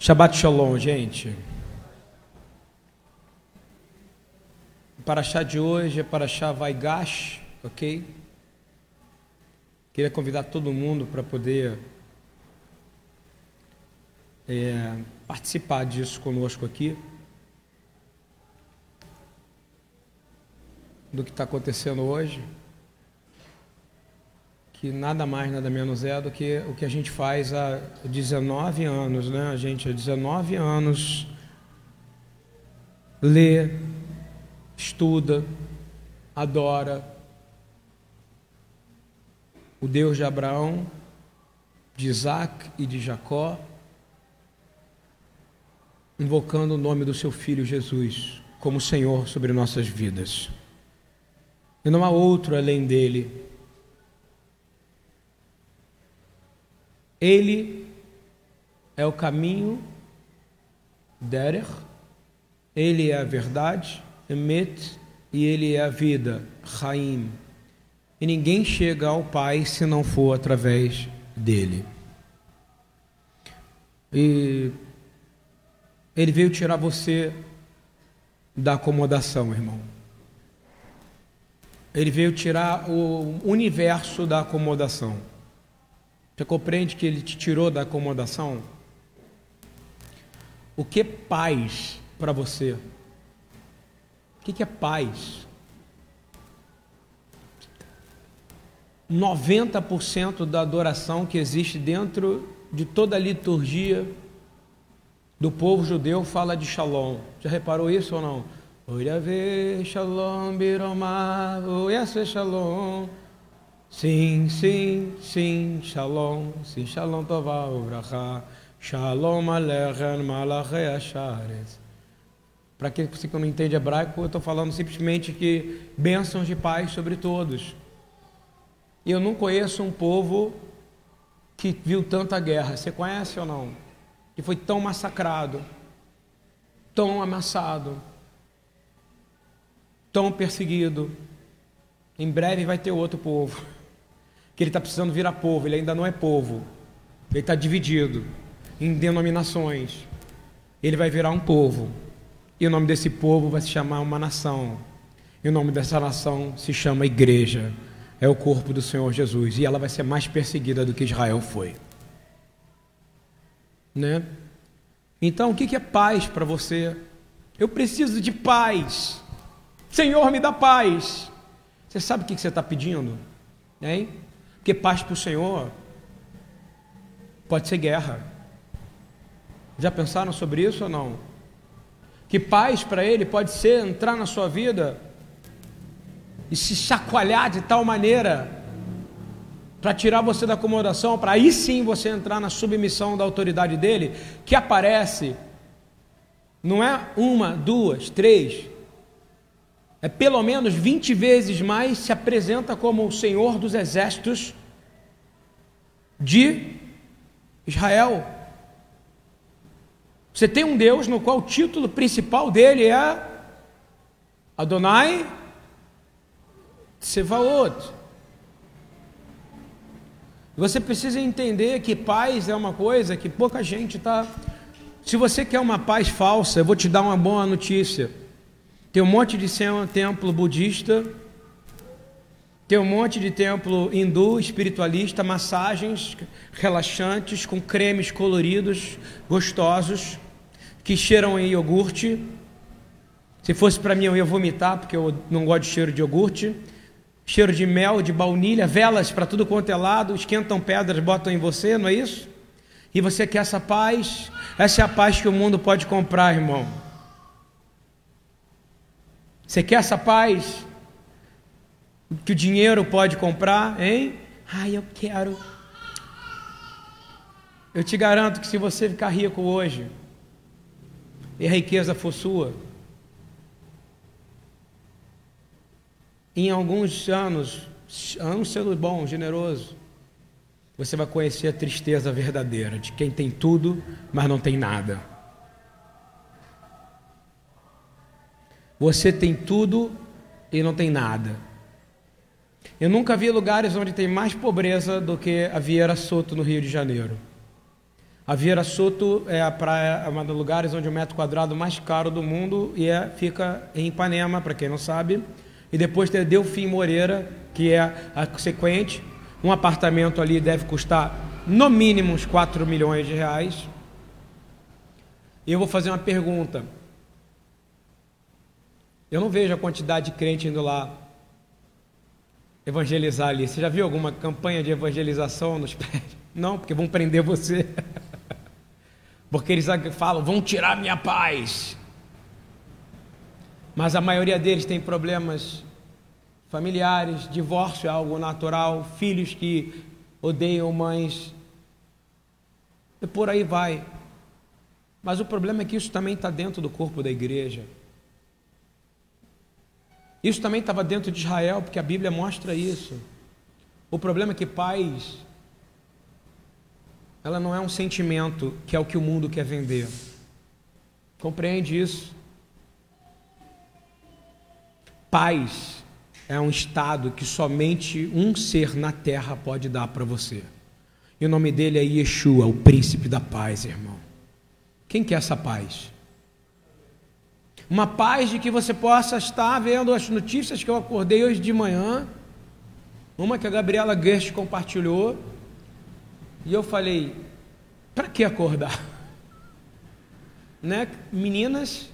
Shabbat Shalom, gente. Para chá de hoje é para chá Vaigash, ok? Queria convidar todo mundo para poder é, participar disso conosco aqui. Do que está acontecendo hoje. Que nada mais, nada menos é do que o que a gente faz há 19 anos, né? A gente há 19 anos lê, estuda, adora o Deus de Abraão, de Isaac e de Jacó, invocando o nome do seu filho Jesus como Senhor sobre nossas vidas. E não há outro além dele. Ele é o caminho, Derer, ele é a verdade, Emet, e ele é a vida, Raim. E ninguém chega ao Pai se não for através dele. E ele veio tirar você da acomodação, irmão. Ele veio tirar o universo da acomodação. Você compreende que ele te tirou da acomodação? O que é paz para você? O que é paz? 90% da adoração que existe dentro de toda a liturgia do povo judeu fala de shalom. Já reparou isso ou não? Oiave shalom biromá, oiase shalom. Sim, sim, sim, shalom, sim, shalom tová uvracha, shalom alechem malachei ashares. Para quem que não entende hebraico, eu estou falando simplesmente que bênçãos de paz sobre todos. E eu não conheço um povo que viu tanta guerra. Você conhece ou não? Que foi tão massacrado, tão amassado, tão perseguido. Em breve vai ter outro povo. Que ele está precisando virar povo, ele ainda não é povo. Ele está dividido em denominações. Ele vai virar um povo. E o nome desse povo vai se chamar uma nação. E o nome dessa nação se chama igreja. É o corpo do Senhor Jesus. E ela vai ser mais perseguida do que Israel foi. Né? Então, o que é paz para você? Eu preciso de paz. Senhor, me dá paz. Você sabe o que você está pedindo? Hein? Porque paz para o Senhor pode ser guerra. Já pensaram sobre isso ou não? Que paz para Ele pode ser entrar na sua vida e se chacoalhar de tal maneira para tirar você da acomodação, para aí sim você entrar na submissão da autoridade dele, que aparece, não é uma, duas, três, é pelo menos 20 vezes mais se apresenta como o Senhor dos exércitos de Israel. Você tem um Deus no qual o título principal dele é Adonai Sevaot. Você precisa entender que paz é uma coisa que pouca gente está. Se você quer uma paz falsa, eu vou te dar uma boa notícia. Tem um monte de templo budista, tem um monte de templo hindu, espiritualista, massagens relaxantes com cremes coloridos, gostosos que cheiram em iogurte. Se fosse para mim, eu ia vomitar, porque eu não gosto de cheiro de iogurte. Cheiro de mel, de baunilha, velas para tudo quanto é lado, esquentam pedras, botam em você, não é isso? E você quer essa paz? Essa é a paz que o mundo pode comprar, irmão. Você quer essa paz que o dinheiro pode comprar, hein? Ai, eu quero. Eu te garanto que se você ficar rico hoje, e a riqueza for sua, em alguns anos, anos sendo bom, generoso, você vai conhecer a tristeza verdadeira de quem tem tudo, mas não tem nada. Você tem tudo e não tem nada. Eu nunca vi lugares onde tem mais pobreza do que a Vieira Soto no Rio de Janeiro. A Vieira Soto é a praia, é um dos lugares onde o metro quadrado mais caro do mundo e é, fica em Ipanema, para quem não sabe. E depois tem Delfim Moreira, que é a sequente. Um apartamento ali deve custar no mínimo uns 4 milhões de reais. E eu vou fazer uma pergunta. Eu não vejo a quantidade de crente indo lá evangelizar ali. Você já viu alguma campanha de evangelização nos prédios? Não, porque vão prender você. Porque eles falam, vão tirar minha paz. Mas a maioria deles tem problemas familiares, divórcio é algo natural, filhos que odeiam mães. E por aí vai. Mas o problema é que isso também está dentro do corpo da igreja. Isso também estava dentro de Israel, porque a Bíblia mostra isso. O problema é que paz ela não é um sentimento que é o que o mundo quer vender. Compreende isso? Paz é um estado que somente um ser na terra pode dar para você. E o nome dele é Yeshua, o príncipe da paz, irmão. Quem quer essa paz? Uma paz de que você possa estar vendo as notícias que eu acordei hoje de manhã. Uma que a Gabriela Gerst compartilhou e eu falei: para que acordar? Né? Meninas,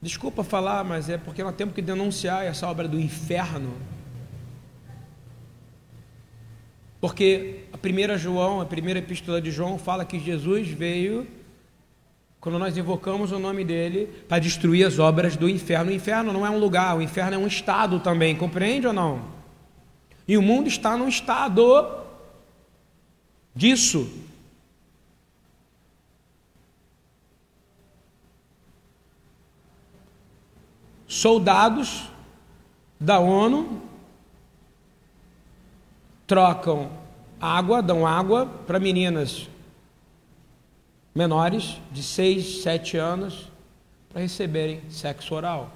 desculpa falar, mas é porque nós temos que denunciar essa obra do inferno. Porque a primeira João, a primeira epístola de João fala que Jesus veio quando nós invocamos o nome dele para destruir as obras do inferno. O inferno não é um lugar, o inferno é um estado também, compreende ou não? E o mundo está num estado disso. Soldados da ONU trocam água, dão água para meninas menores de 6, 7 anos para receberem sexo oral.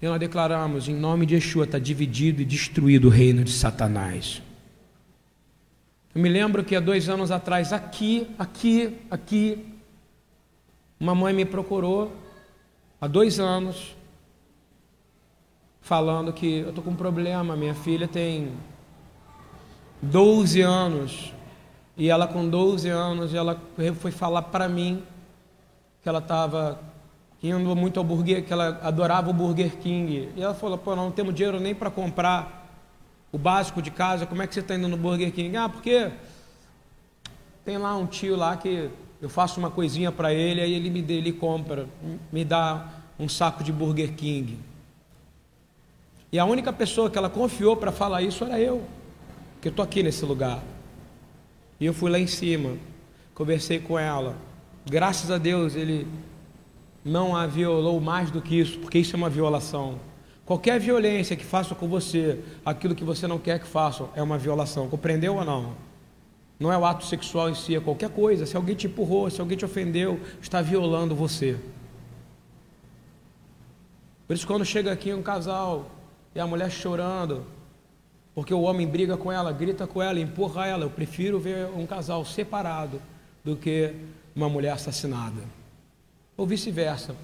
E nós declaramos, em nome de Yeshua, está dividido e destruído o reino de Satanás. Eu me lembro que há dois anos atrás, aqui, aqui, aqui, uma mãe me procurou, há dois anos, falando que eu estou com um problema, minha filha tem 12 anos, e ela com 12 anos, ela foi falar para mim que ela estava indo muito ao Burger, que ela adorava o Burger King. E ela falou, pô, não temos dinheiro nem para comprar o básico de casa, como é que você está indo no Burger King? Ah, porque tem lá um tio lá que eu faço uma coisinha para ele, aí ele me dê, ele compra, me dá um saco de Burger King. E a única pessoa que ela confiou para falar isso era eu, que eu estou aqui nesse lugar. E eu fui lá em cima, conversei com ela. Graças a Deus ele não a violou mais do que isso, porque isso é uma violação. Qualquer violência que faça com você aquilo que você não quer que façam é uma violação. Compreendeu ou não? Não é o ato sexual em si, é qualquer coisa. Se alguém te empurrou, se alguém te ofendeu, está violando você. Por isso, quando chega aqui um casal e a mulher chorando, porque o homem briga com ela, grita com ela, empurra ela, eu prefiro ver um casal separado do que uma mulher assassinada. Ou vice-versa.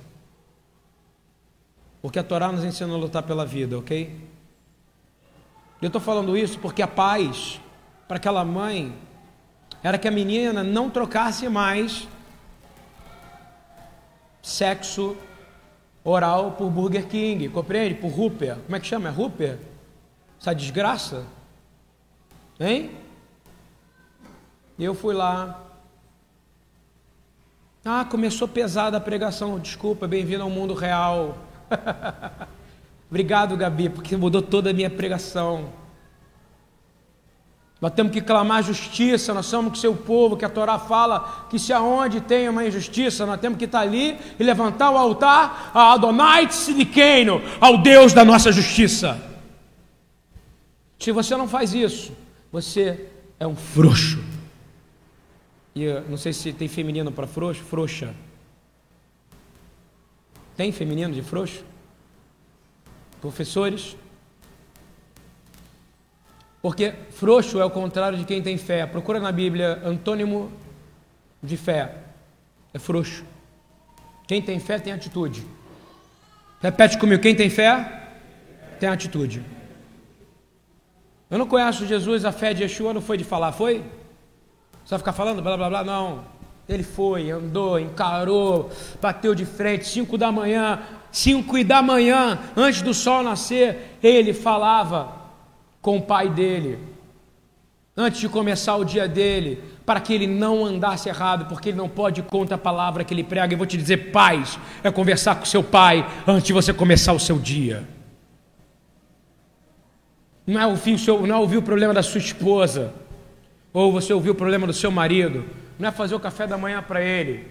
Porque a Torá nos ensina a lutar pela vida, ok? Eu estou falando isso porque a paz para aquela mãe era que a menina não trocasse mais sexo oral por Burger King, compreende? Por Rupert. Como é que chama? É Rupert? Essa desgraça? Hein? Eu fui lá. Ah, começou pesada a pregação. Desculpa, bem-vindo ao mundo real. Obrigado, Gabi, porque mudou toda a minha pregação. Nós temos que clamar justiça, nós somos que seu povo, que a Torá fala que se aonde tem uma injustiça, nós temos que estar ali e levantar o altar a Adonai Tzidikeino, ao Deus da nossa justiça. Se você não faz isso, você é um frouxo. E não sei se tem feminino para frouxo, frouxa. Tem feminino de frouxo? Professores? Porque frouxo é o contrário de quem tem fé. Procura na Bíblia antônimo de fé. É frouxo. Quem tem fé tem atitude. Repete comigo: quem tem fé tem atitude. Eu não conheço Jesus, a fé de Yeshua não foi de falar, foi? Vai ficar falando blá blá blá? Não. Ele foi, andou, encarou, bateu de frente, cinco da manhã, cinco e da manhã, antes do sol nascer, ele falava com o pai dele, antes de começar o dia dele, para que ele não andasse errado, porque ele não pode contra a palavra que ele prega. Eu vou te dizer, paz é conversar com seu pai antes de você começar o seu dia. Não é ouvir o, seu, não é ouvir o problema da sua esposa, ou você ouvir o problema do seu marido, não é fazer o café da manhã para ele.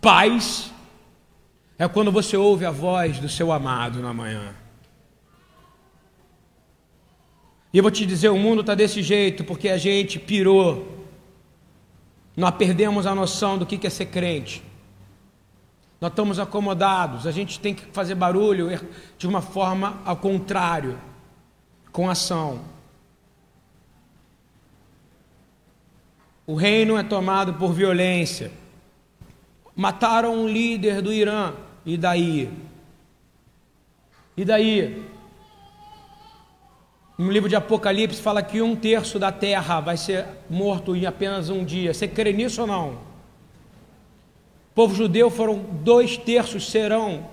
Paz é quando você ouve a voz do seu amado na manhã. E eu vou te dizer, o mundo está desse jeito porque a gente pirou. Nós perdemos a noção do que é ser crente. Nós estamos acomodados, a gente tem que fazer barulho de uma forma ao contrário, com ação. O reino é tomado por violência. Mataram um líder do Irã, e daí? E daí? No livro de Apocalipse fala que um terço da terra vai ser morto em apenas um dia. Você crê nisso ou não? O povo judeu foram dois terços serão,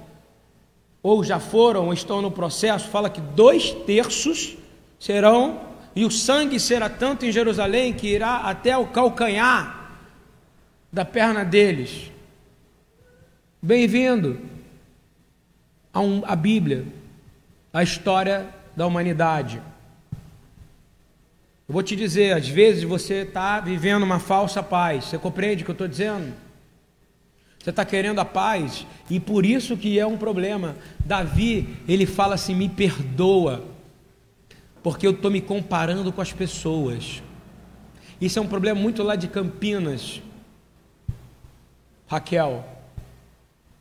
ou já foram, ou estão no processo. Fala que dois terços serão, e o sangue será tanto em Jerusalém que irá até o calcanhar da perna deles. Bem-vindo a, um, Bíblia, a história da humanidade. Eu vou te dizer, às vezes você está vivendo uma falsa paz. Você compreende o que eu estou dizendo? Você está querendo a paz e por isso que é um problema. Davi, ele fala assim: me perdoa, porque eu estou me comparando com as pessoas. Isso é um problema muito lá de Campinas. Raquel,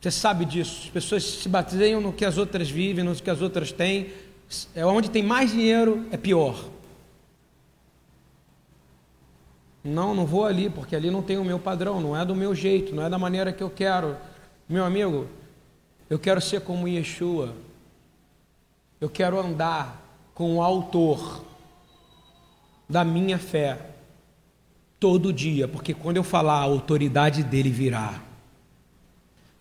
você sabe disso. As pessoas se baseiam no que as outras vivem, no que as outras têm. É onde tem mais dinheiro, é pior. Não, não vou ali, porque ali não tem o meu padrão, não é do meu jeito, não é da maneira que eu quero. Meu amigo, eu quero ser como Yeshua. Eu quero andar com o autor da minha fé todo dia, porque quando eu falar, a autoridade dele virá.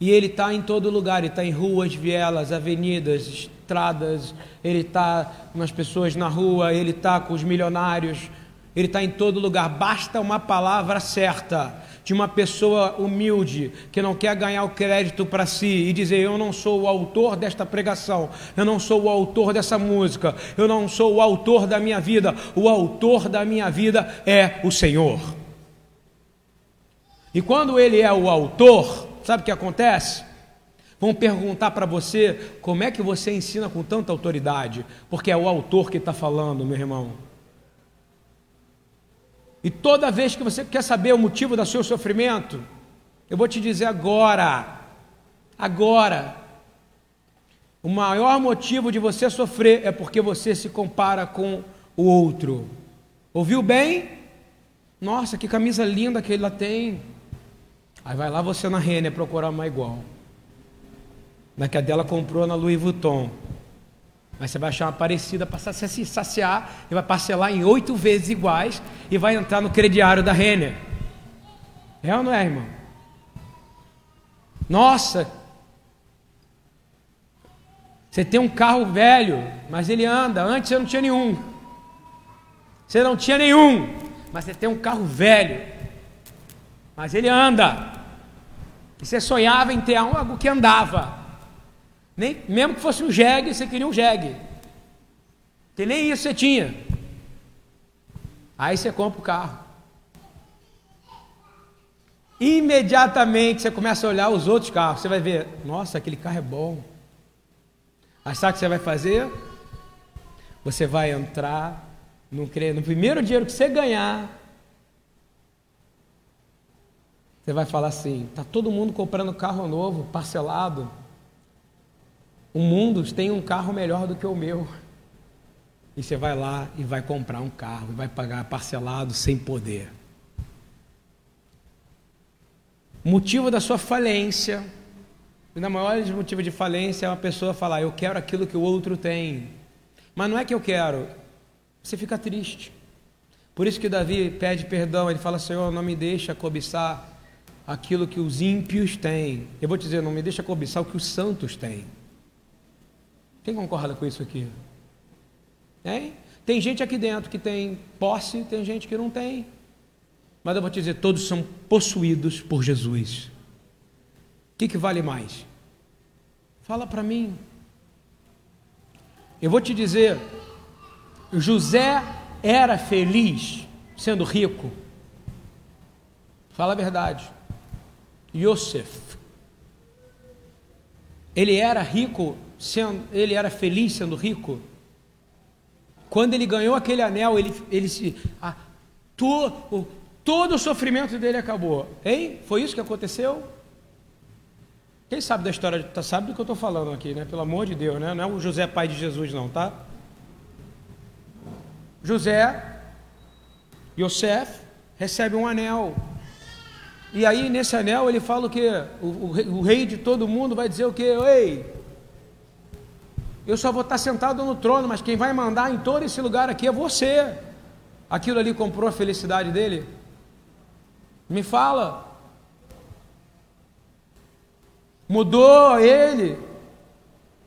E ele está em todo lugar, ele está em ruas, vielas, avenidas, estradas, ele está com as pessoas na rua, ele está com os milionários, ele está em todo lugar. Basta uma palavra certa de uma pessoa humilde que não quer ganhar o crédito para si e dizer: Eu não sou o autor desta pregação, eu não sou o autor dessa música, eu não sou o autor da minha vida, o autor da minha vida é o Senhor. E quando ele é o autor, sabe o que acontece? Vão perguntar para você como é que você ensina com tanta autoridade, porque é o autor que está falando, meu irmão. E toda vez que você quer saber o motivo do seu sofrimento, eu vou te dizer agora, agora, o maior motivo de você sofrer é porque você se compara com o outro. Ouviu bem? Nossa, que camisa linda que ele tem. Aí vai lá você na Renner procurar uma igual. Na que a dela comprou na Louis Vuitton. Mas você vai achar uma parecida para se saciar e vai parcelar em oito vezes iguais e vai entrar no crediário da Renner. É ou não é, irmão? Nossa! Você tem um carro velho, mas ele anda. Antes você não tinha nenhum. Você não tinha nenhum, mas você tem um carro velho, mas ele anda. E você sonhava em ter algo que andava. Nem, mesmo que fosse um jegue, você queria um jegue. Que nem isso você tinha. Aí você compra o carro. Imediatamente você começa a olhar os outros carros. Você vai ver, nossa, aquele carro é bom. Aí sabe o que você vai fazer? Você vai entrar no, no primeiro dinheiro que você ganhar. Você vai falar assim: está todo mundo comprando carro novo, parcelado. O mundo tem um carro melhor do que o meu. E você vai lá e vai comprar um carro, e vai pagar parcelado sem poder. motivo da sua falência, e na maior motivo de falência é uma pessoa falar, eu quero aquilo que o outro tem. Mas não é que eu quero, você fica triste. Por isso que Davi pede perdão, ele fala, Senhor, não me deixa cobiçar aquilo que os ímpios têm. Eu vou te dizer, não me deixa cobiçar o que os santos têm. Quem concorda com isso aqui? Hein? Tem gente aqui dentro que tem posse, tem gente que não tem. Mas eu vou te dizer, todos são possuídos por Jesus. O que, que vale mais? Fala para mim. Eu vou te dizer, José era feliz sendo rico. Fala a verdade. Yosef. Ele era rico, sendo, ele era feliz sendo rico. Quando ele ganhou aquele anel, ele, ele se. Ah, to, Todo o sofrimento dele acabou. Hein? Foi isso que aconteceu? Quem sabe da história, tá, sabe do que eu estou falando aqui, né? Pelo amor de Deus, né? Não é o José pai de Jesus, não, tá? José, Yosef, recebe um anel. E aí, nesse anel, ele fala o quê? O, o, o rei de todo mundo vai dizer o quê? Ei, eu só vou estar sentado no trono, mas quem vai mandar em todo esse lugar aqui é você. Aquilo ali comprou a felicidade dele? Me fala. Mudou ele.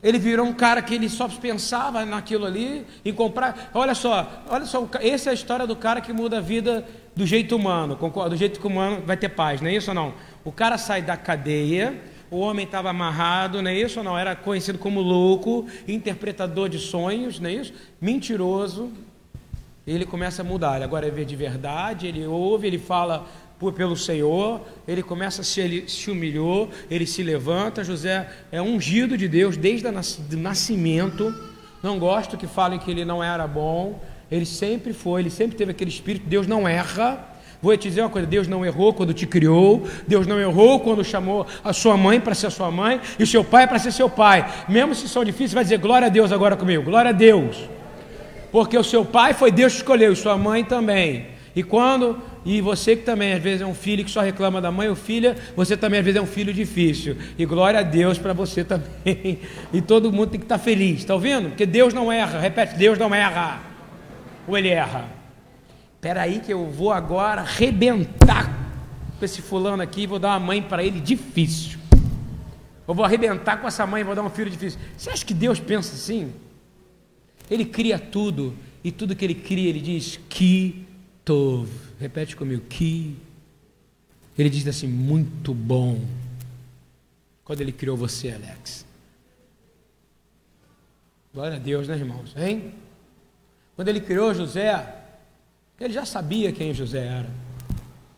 Ele virou um cara que ele só pensava naquilo ali, em comprar. Olha só, olha só, essa é a história do cara que muda a vida do jeito humano? Do jeito que o humano vai ter paz, não é isso ou não? O cara sai da cadeia, o homem estava amarrado, não é isso ou não? Era conhecido como louco, interpretador de sonhos, não é isso? Mentiroso. Ele começa a mudar, ele agora é ver de verdade, ele ouve, ele fala por, pelo Senhor, ele começa a se, ele se humilhou, ele se levanta. José é ungido de Deus desde o nascimento. Não gosto que falem que ele não era bom. Ele sempre foi, ele sempre teve aquele espírito. Deus não erra. Vou te dizer uma coisa: Deus não errou quando te criou, Deus não errou quando chamou a sua mãe para ser sua mãe e o seu pai para ser seu pai. Mesmo se são difíceis, vai dizer glória a Deus agora comigo, glória a Deus. Porque o seu pai foi Deus que escolheu, e sua mãe também. E quando, e você que também às vezes é um filho que só reclama da mãe ou filha, você também às vezes é um filho difícil. E glória a Deus para você também. E todo mundo tem que estar feliz, está ouvindo? Porque Deus não erra, repete, Deus não erra. Ou ele erra? Espera aí que eu vou agora arrebentar com esse fulano aqui vou dar uma mãe para ele difícil. Eu vou arrebentar com essa mãe vou dar um filho difícil. Você acha que Deus pensa assim? Ele cria tudo, e tudo que ele cria, ele diz que Tov. Repete comigo. Que. Ele diz assim: muito bom. Quando ele criou você, Alex. Glória a Deus, né, irmãos? Hein? Quando ele criou José, ele já sabia quem José era.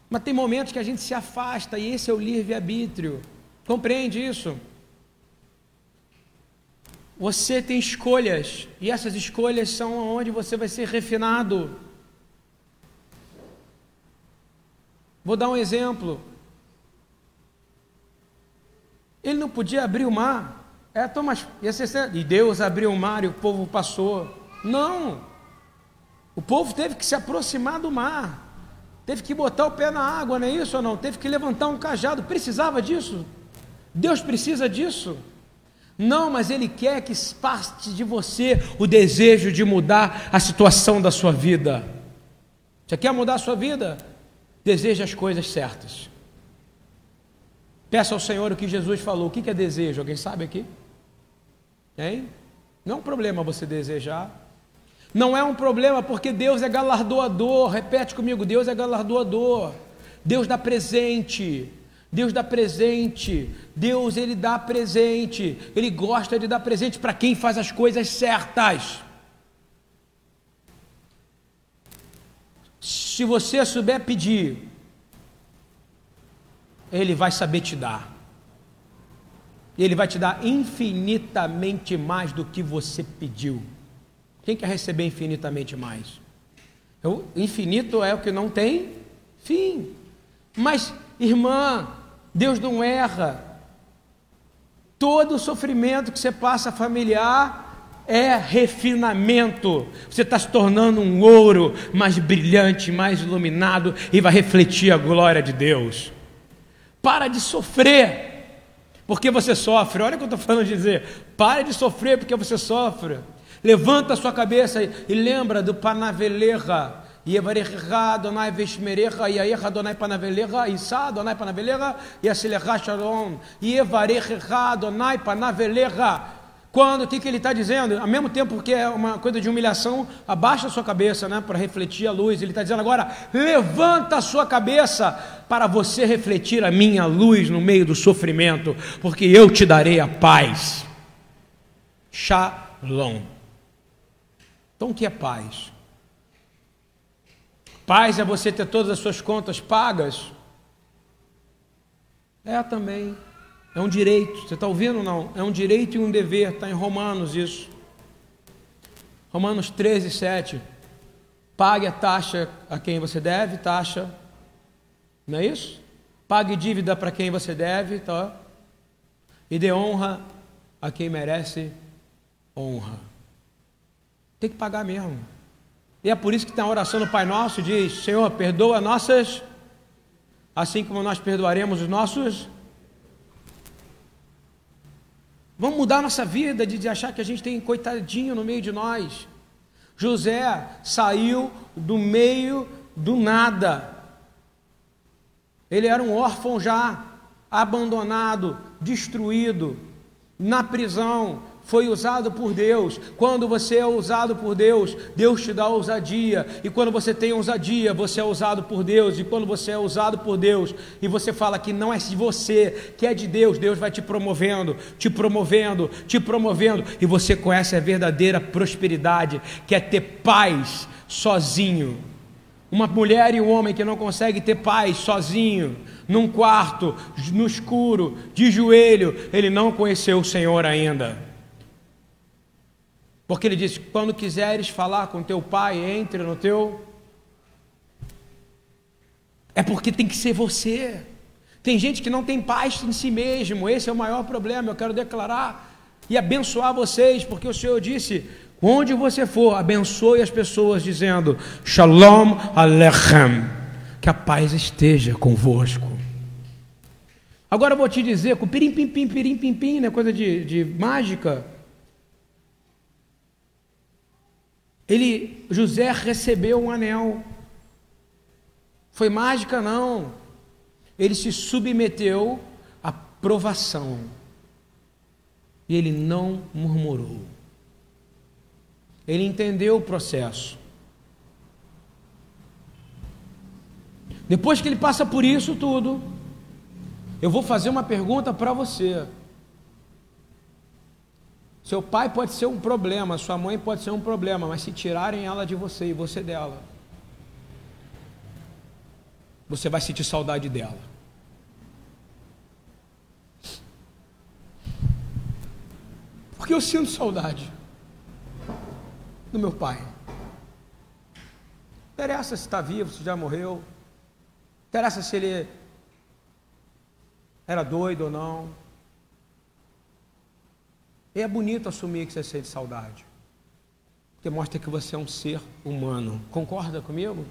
Mas tem momentos que a gente se afasta e esse é o livre-arbítrio. Compreende isso? Você tem escolhas e essas escolhas são onde você vai ser refinado. Vou dar um exemplo. Ele não podia abrir o mar. É, Thomas, e Deus abriu o mar e o povo passou. Não. O povo teve que se aproximar do mar. Teve que botar o pé na água, não é isso ou não? Teve que levantar um cajado. Precisava disso? Deus precisa disso? Não, mas Ele quer que parte de você o desejo de mudar a situação da sua vida. Você quer mudar a sua vida? Deseja as coisas certas. Peça ao Senhor o que Jesus falou. O que é desejo? Alguém sabe aqui? Hein? Não é um problema você desejar. Não é um problema porque Deus é galardoador. Repete comigo: Deus é galardoador. Deus dá presente. Deus dá presente. Deus ele dá presente. Ele gosta de dar presente para quem faz as coisas certas. Se você souber pedir, Ele vai saber te dar. Ele vai te dar infinitamente mais do que você pediu. Quem quer receber infinitamente mais? O infinito é o que não tem fim. Mas, irmã, Deus não erra. Todo sofrimento que você passa familiar é refinamento. Você está se tornando um ouro mais brilhante, mais iluminado e vai refletir a glória de Deus. Para de sofrer, porque você sofre. Olha o que eu estou falando de dizer. Pare de sofrer porque você sofre. Levanta a sua cabeça e lembra do Panaveleja. Quando, o que, que ele está dizendo? Ao mesmo tempo que é uma coisa de humilhação, abaixa a sua cabeça né, para refletir a luz. Ele está dizendo agora: levanta a sua cabeça para você refletir a minha luz no meio do sofrimento, porque eu te darei a paz. Shalom. Então, o que é paz? Paz é você ter todas as suas contas pagas? É também. É um direito. Você está ouvindo não? É um direito e um dever. Está em Romanos isso. Romanos 13, 7. Pague a taxa a quem você deve, taxa. Não é isso? Pague dívida para quem você deve, tá? E dê honra a quem merece honra. Tem que pagar mesmo. E é por isso que tem a oração do Pai Nosso, diz, Senhor, perdoa nossas, assim como nós perdoaremos os nossos Vamos mudar nossa vida de achar que a gente tem coitadinho no meio de nós. José saiu do meio do nada. Ele era um órfão já, abandonado, destruído, na prisão, foi usado por Deus. Quando você é usado por Deus, Deus te dá ousadia. E quando você tem ousadia, você é usado por Deus. E quando você é usado por Deus e você fala que não é de você, que é de Deus, Deus vai te promovendo, te promovendo, te promovendo. E você conhece a verdadeira prosperidade, que é ter paz sozinho. Uma mulher e um homem que não consegue ter paz sozinho, num quarto, no escuro, de joelho, ele não conheceu o Senhor ainda. Porque ele disse: quando quiseres falar com teu pai, entre no teu. É porque tem que ser você. Tem gente que não tem paz em si mesmo, esse é o maior problema. Eu quero declarar e abençoar vocês, porque o Senhor disse: onde você for, abençoe as pessoas, dizendo: Shalom Alechem, que a paz esteja convosco. Agora eu vou te dizer, com pirim pim pim pirim pim pim, né, coisa de, de mágica. Ele, José recebeu um anel. Foi mágica não. Ele se submeteu à provação. E ele não murmurou. Ele entendeu o processo. Depois que ele passa por isso tudo, eu vou fazer uma pergunta para você. Seu pai pode ser um problema, sua mãe pode ser um problema, mas se tirarem ela de você e você dela, você vai sentir saudade dela. Porque eu sinto saudade do meu pai. Não interessa se está vivo, se já morreu. Não interessa se ele era doido ou não. E é bonito assumir que você sente saudade. Porque mostra que você é um ser humano. Concorda comigo?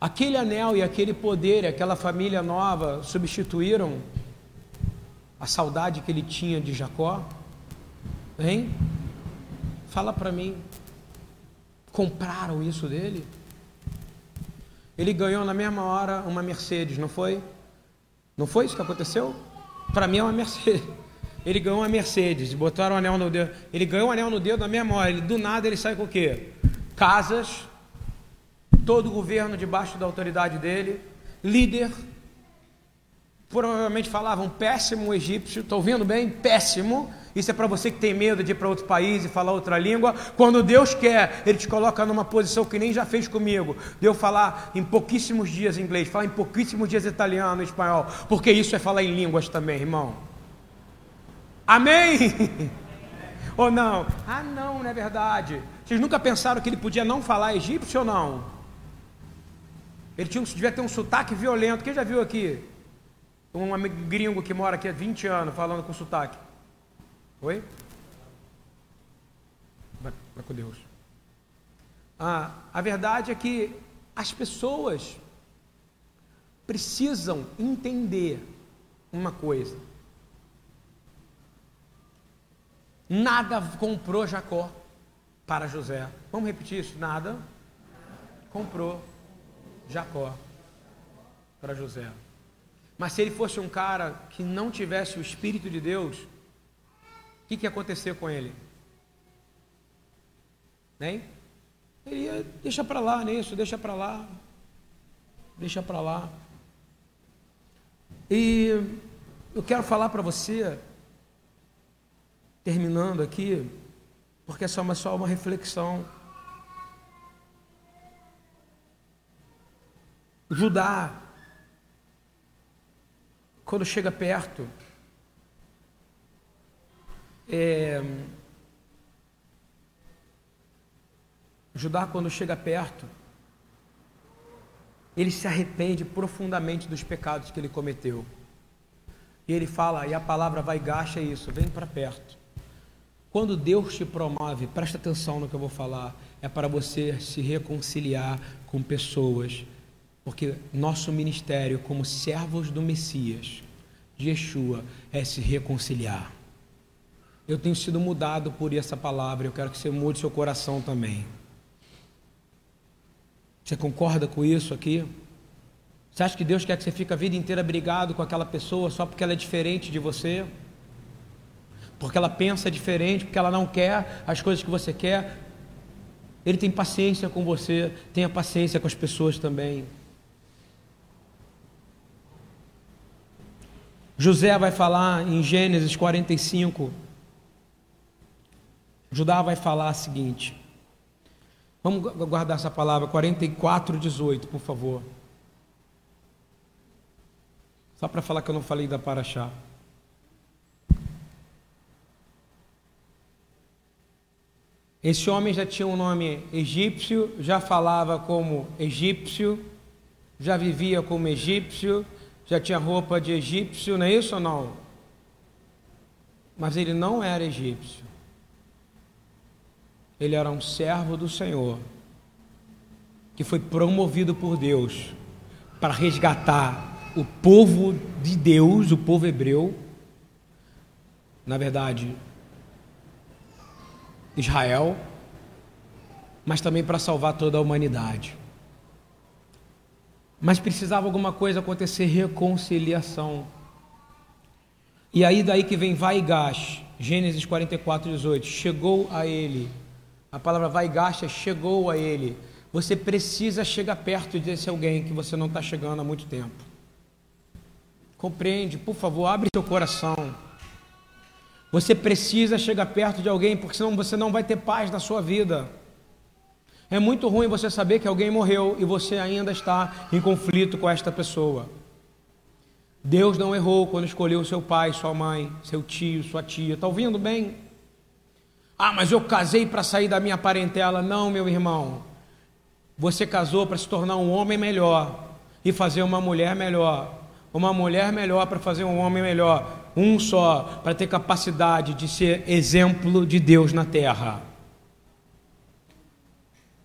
Aquele anel e aquele poder, aquela família nova substituíram a saudade que ele tinha de Jacó? Hein? Fala para mim. Compraram isso dele? Ele ganhou na mesma hora uma Mercedes, não foi? Não foi isso que aconteceu? Para mim é uma Mercedes. Ele ganhou uma Mercedes, botaram o anel no dedo. Ele ganhou o anel no dedo na hora. Ele, do nada ele sai com o quê? Casas, todo o governo debaixo da autoridade dele, líder. Provavelmente falavam péssimo egípcio, estou ouvindo bem? Péssimo. Isso é para você que tem medo de ir para outro país e falar outra língua. Quando Deus quer, Ele te coloca numa posição que nem já fez comigo. De eu falar em pouquíssimos dias inglês, falar em pouquíssimos dias italiano, espanhol, porque isso é falar em línguas também, irmão. Amém? ou não? Ah, não, não é verdade. Vocês nunca pensaram que ele podia não falar egípcio ou não? Ele tinha, devia ter um sotaque violento. Quem já viu aqui? Um amigo gringo que mora aqui há 20 anos falando com sotaque. Oi? Vai, vai com Deus. Ah, a verdade é que as pessoas precisam entender uma coisa. Nada comprou Jacó para José. Vamos repetir isso? Nada comprou Jacó para José. Mas se ele fosse um cara que não tivesse o Espírito de Deus, o que, que ia acontecer com ele? Nem? Ele ia, deixa para lá nisso, deixa para lá, deixa para lá. E eu quero falar para você, terminando aqui, porque é só uma, só uma reflexão. Judá, quando chega perto, é, Judá, quando chega perto, ele se arrepende profundamente dos pecados que ele cometeu. E ele fala, e a palavra vai gacha isso, vem para perto. Quando Deus te promove, presta atenção no que eu vou falar, é para você se reconciliar com pessoas porque nosso ministério, como servos do Messias, de Yeshua, é se reconciliar. Eu tenho sido mudado por essa palavra, eu quero que você mude seu coração também. Você concorda com isso aqui? Você acha que Deus quer que você fique a vida inteira brigado com aquela pessoa só porque ela é diferente de você? Porque ela pensa diferente, porque ela não quer as coisas que você quer? Ele tem paciência com você, tenha paciência com as pessoas também. José vai falar em Gênesis 45. Judá vai falar o seguinte. Vamos guardar essa palavra, 44, 18, por favor. Só para falar que eu não falei da Paraxá. Esse homem já tinha um nome egípcio, já falava como egípcio, já vivia como egípcio, já tinha roupa de egípcio, não é isso ou não? Mas ele não era egípcio. Ele era um servo do Senhor, que foi promovido por Deus para resgatar o povo de Deus, o povo hebreu, na verdade, Israel, mas também para salvar toda a humanidade. Mas precisava alguma coisa acontecer, reconciliação. E aí daí que vem vai gash, Gênesis 44, 18. Chegou a ele. A palavra vai gash é chegou a ele. Você precisa chegar perto desse alguém que você não está chegando há muito tempo. Compreende? Por favor, abre seu coração. Você precisa chegar perto de alguém, porque senão você não vai ter paz na sua vida. É muito ruim você saber que alguém morreu e você ainda está em conflito com esta pessoa. Deus não errou quando escolheu seu pai, sua mãe, seu tio, sua tia. Está ouvindo bem? Ah, mas eu casei para sair da minha parentela. Não, meu irmão. Você casou para se tornar um homem melhor e fazer uma mulher melhor. Uma mulher melhor para fazer um homem melhor. Um só para ter capacidade de ser exemplo de Deus na terra.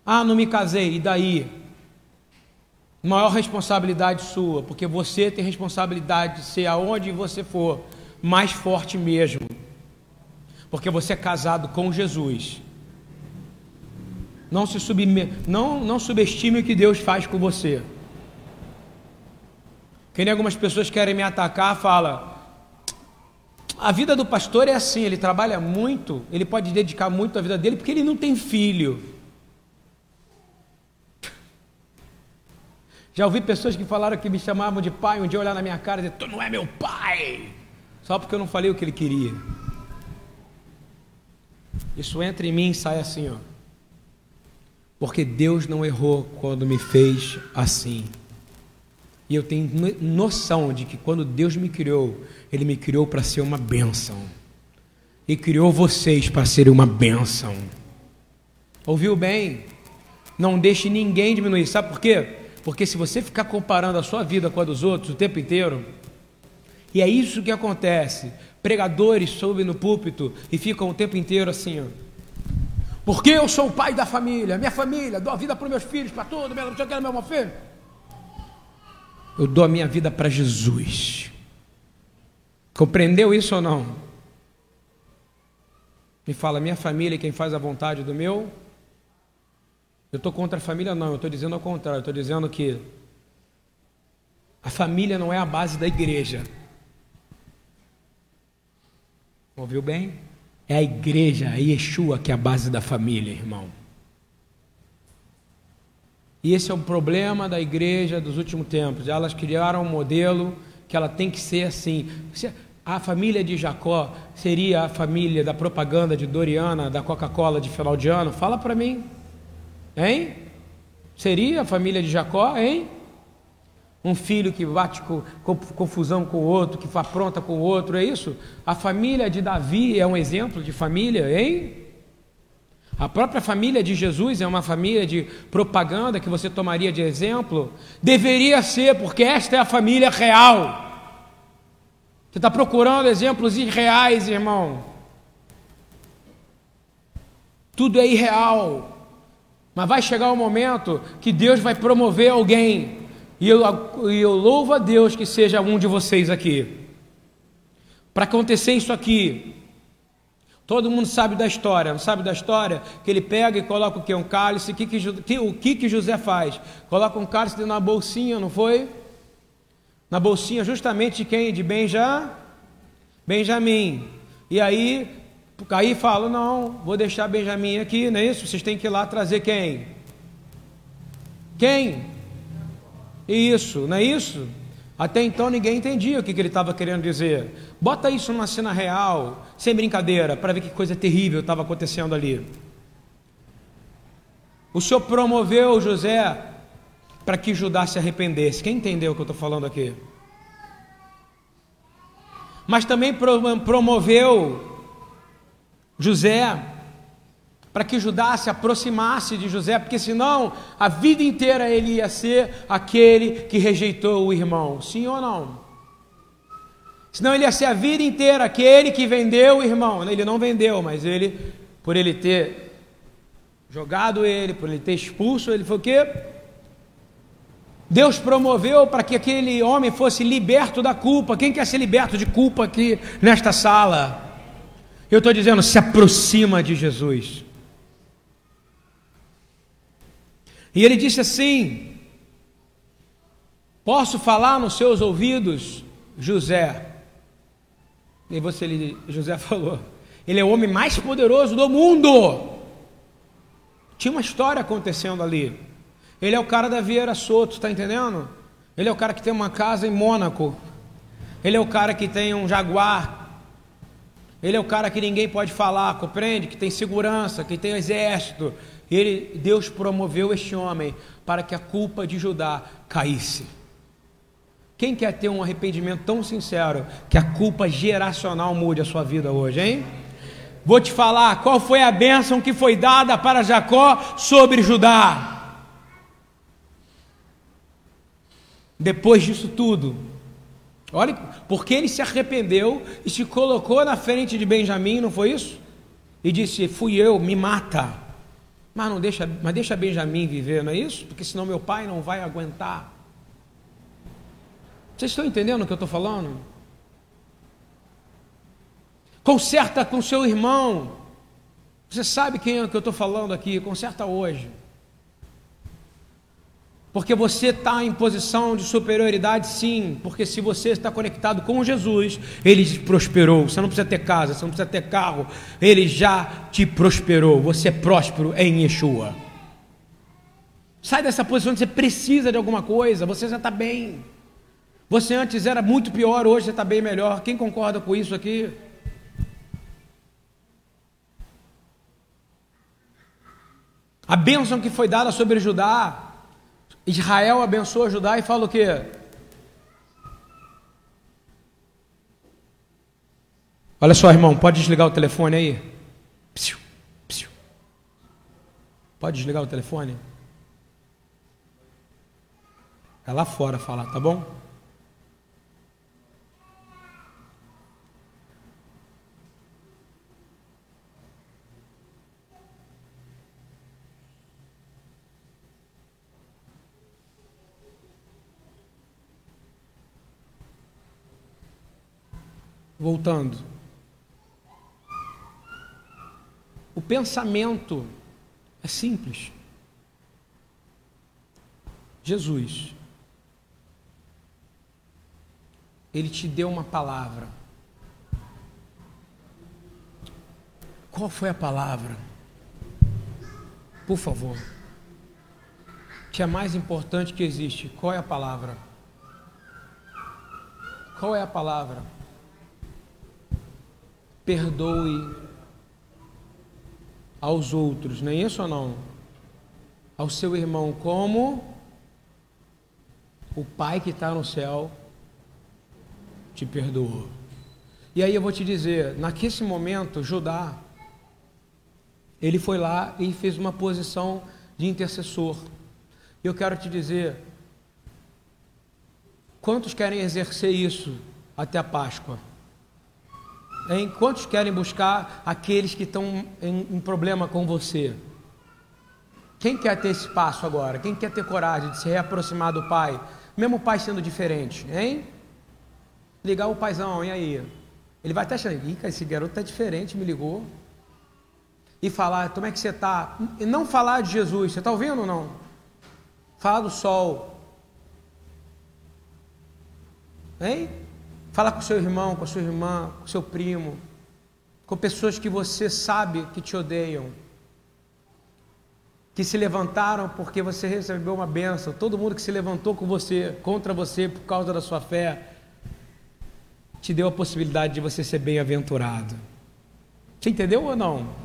Ah, não me casei, e daí? Maior responsabilidade sua, porque você tem responsabilidade de ser aonde você for, mais forte mesmo. Porque você é casado com Jesus. Não se não, não subestime o que Deus faz com você. Que nem algumas pessoas querem me atacar, fala: a vida do pastor é assim, ele trabalha muito, ele pode dedicar muito a vida dele porque ele não tem filho. Já ouvi pessoas que falaram que me chamavam de pai, um dia olhar na minha cara e dizer, tu não é meu pai, só porque eu não falei o que ele queria. Isso entra em mim e sai assim, ó. Porque Deus não errou quando me fez assim. E eu tenho noção de que quando Deus me criou, Ele me criou para ser uma bênção. E criou vocês para serem uma bênção. Ouviu bem? Não deixe ninguém diminuir. Sabe por quê? Porque se você ficar comparando a sua vida com a dos outros o tempo inteiro, E é isso que acontece. Pregadores sobem no púlpito e ficam o tempo inteiro assim, ó. Porque eu sou o pai da família, minha família, dou a vida para meus filhos, para tudo, meu, não sei o que, meu filho. Eu dou a minha vida para Jesus. Compreendeu isso ou não? Me fala, minha família, quem faz a vontade do meu? Eu estou contra a família, não, eu estou dizendo ao contrário, eu estou dizendo que a família não é a base da igreja. Ouviu bem? É a igreja, a Yeshua, que é a base da família, irmão. E esse é o problema da igreja dos últimos tempos. Elas criaram um modelo que ela tem que ser assim. A família de Jacó seria a família da propaganda de Doriana, da Coca-Cola de final de ano? Fala para mim. Hein? Seria a família de Jacó, hein? Um filho que bate com, com, confusão com o outro, que afronta com o outro, é isso? A família de Davi é um exemplo de família, hein? A própria família de Jesus é uma família de propaganda que você tomaria de exemplo? Deveria ser, porque esta é a família real. Você está procurando exemplos irreais, irmão. Tudo é irreal. Mas vai chegar um momento que Deus vai promover alguém. E eu, eu louvo a Deus que seja um de vocês aqui. Para acontecer isso aqui, todo mundo sabe da história, não sabe da história? Que ele pega e coloca o que? Um cálice. O que, que, o que, que José faz? Coloca um cálice na bolsinha, não foi? Na bolsinha justamente de quem? De Benja, Benjamim. E aí Aí fala: não, vou deixar Benjamim aqui, não é isso? Vocês têm que ir lá trazer quem? Quem? Isso, não é isso? Até então ninguém entendia o que, que ele estava querendo dizer. Bota isso numa cena real, sem brincadeira, para ver que coisa terrível estava acontecendo ali. O Senhor promoveu José para que Judá se arrependesse. Quem entendeu o que eu estou falando aqui? Mas também promoveu José, para que Judá se aproximasse de José, porque senão a vida inteira ele ia ser aquele que rejeitou o irmão, sim ou não? Senão ele ia ser a vida inteira aquele que vendeu o irmão. Ele não vendeu, mas ele, por ele ter jogado ele, por ele ter expulso, ele foi o quê? Deus promoveu para que aquele homem fosse liberto da culpa. Quem quer ser liberto de culpa aqui nesta sala? Eu estou dizendo, se aproxima de Jesus. E ele disse assim: Posso falar nos seus ouvidos, José? E você, José falou: Ele é o homem mais poderoso do mundo. Tinha uma história acontecendo ali. Ele é o cara da Vieira Soto, está entendendo? Ele é o cara que tem uma casa em Mônaco. Ele é o cara que tem um Jaguar ele é o cara que ninguém pode falar, compreende? Que tem segurança, que tem exército. Ele, Deus promoveu este homem para que a culpa de Judá caísse. Quem quer ter um arrependimento tão sincero que a culpa geracional mude a sua vida hoje, hein? Vou te falar qual foi a bênção que foi dada para Jacó sobre Judá. Depois disso tudo, Olha, porque ele se arrependeu e se colocou na frente de Benjamim, não foi isso? E disse: Fui eu, me mata. Mas não deixa, mas deixa Benjamim viver, não é isso? Porque senão meu pai não vai aguentar. Vocês estão entendendo o que eu estou falando? Conserta com seu irmão. Você sabe quem é que eu estou falando aqui? Conserta hoje porque você está em posição de superioridade, sim, porque se você está conectado com Jesus, Ele te prosperou. Você não precisa ter casa, você não precisa ter carro, Ele já te prosperou. Você é próspero em Yeshua. Sai dessa posição de você precisa de alguma coisa, você já está bem. Você antes era muito pior, hoje você está bem melhor. Quem concorda com isso aqui? A bênção que foi dada sobre Judá Israel abençoa Judá e fala o quê? Olha só, irmão, pode desligar o telefone aí? Psiu, psiu. Pode desligar o telefone? É lá fora falar, tá bom? Voltando. O pensamento é simples. Jesus, Ele te deu uma palavra. Qual foi a palavra? Por favor. Que é mais importante que existe. Qual é a palavra? Qual é a palavra? Perdoe aos outros, nem é isso ou não? Ao seu irmão, como o Pai que está no céu te perdoou. E aí eu vou te dizer, naquele momento, Judá, ele foi lá e fez uma posição de intercessor. Eu quero te dizer, quantos querem exercer isso até a Páscoa? Hein? Quantos querem buscar aqueles que estão em, em problema com você? Quem quer ter esse passo agora? Quem quer ter coragem de se reaproximar do Pai? Mesmo o Pai sendo diferente, hein? Ligar o paizão, e aí? Ele vai até achar, Ih, esse garoto tá diferente, me ligou e falar como é que você está. E não falar de Jesus, você está ouvindo ou não? Falar do sol. Hein? Fala com seu irmão, com a sua irmã, com seu primo, com pessoas que você sabe que te odeiam, que se levantaram porque você recebeu uma benção. Todo mundo que se levantou com você, contra você por causa da sua fé, te deu a possibilidade de você ser bem-aventurado. Você entendeu ou não?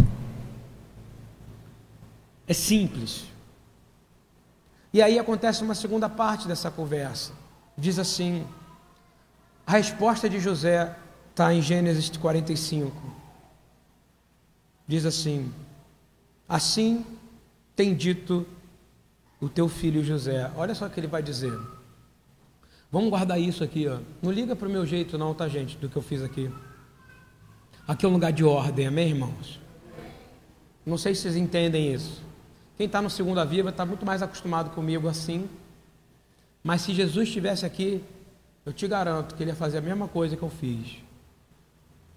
É simples. E aí acontece uma segunda parte dessa conversa. Diz assim: a resposta de José está em Gênesis 45. Diz assim: Assim tem dito o teu filho José. Olha só o que ele vai dizer. Vamos guardar isso aqui, ó. Não liga para o meu jeito, não, tá, gente, do que eu fiz aqui. Aqui é um lugar de ordem, amém, irmãos? Não sei se vocês entendem isso. Quem está no Segunda Viva está muito mais acostumado comigo assim. Mas se Jesus estivesse aqui, eu te garanto que ele ia fazer a mesma coisa que eu fiz.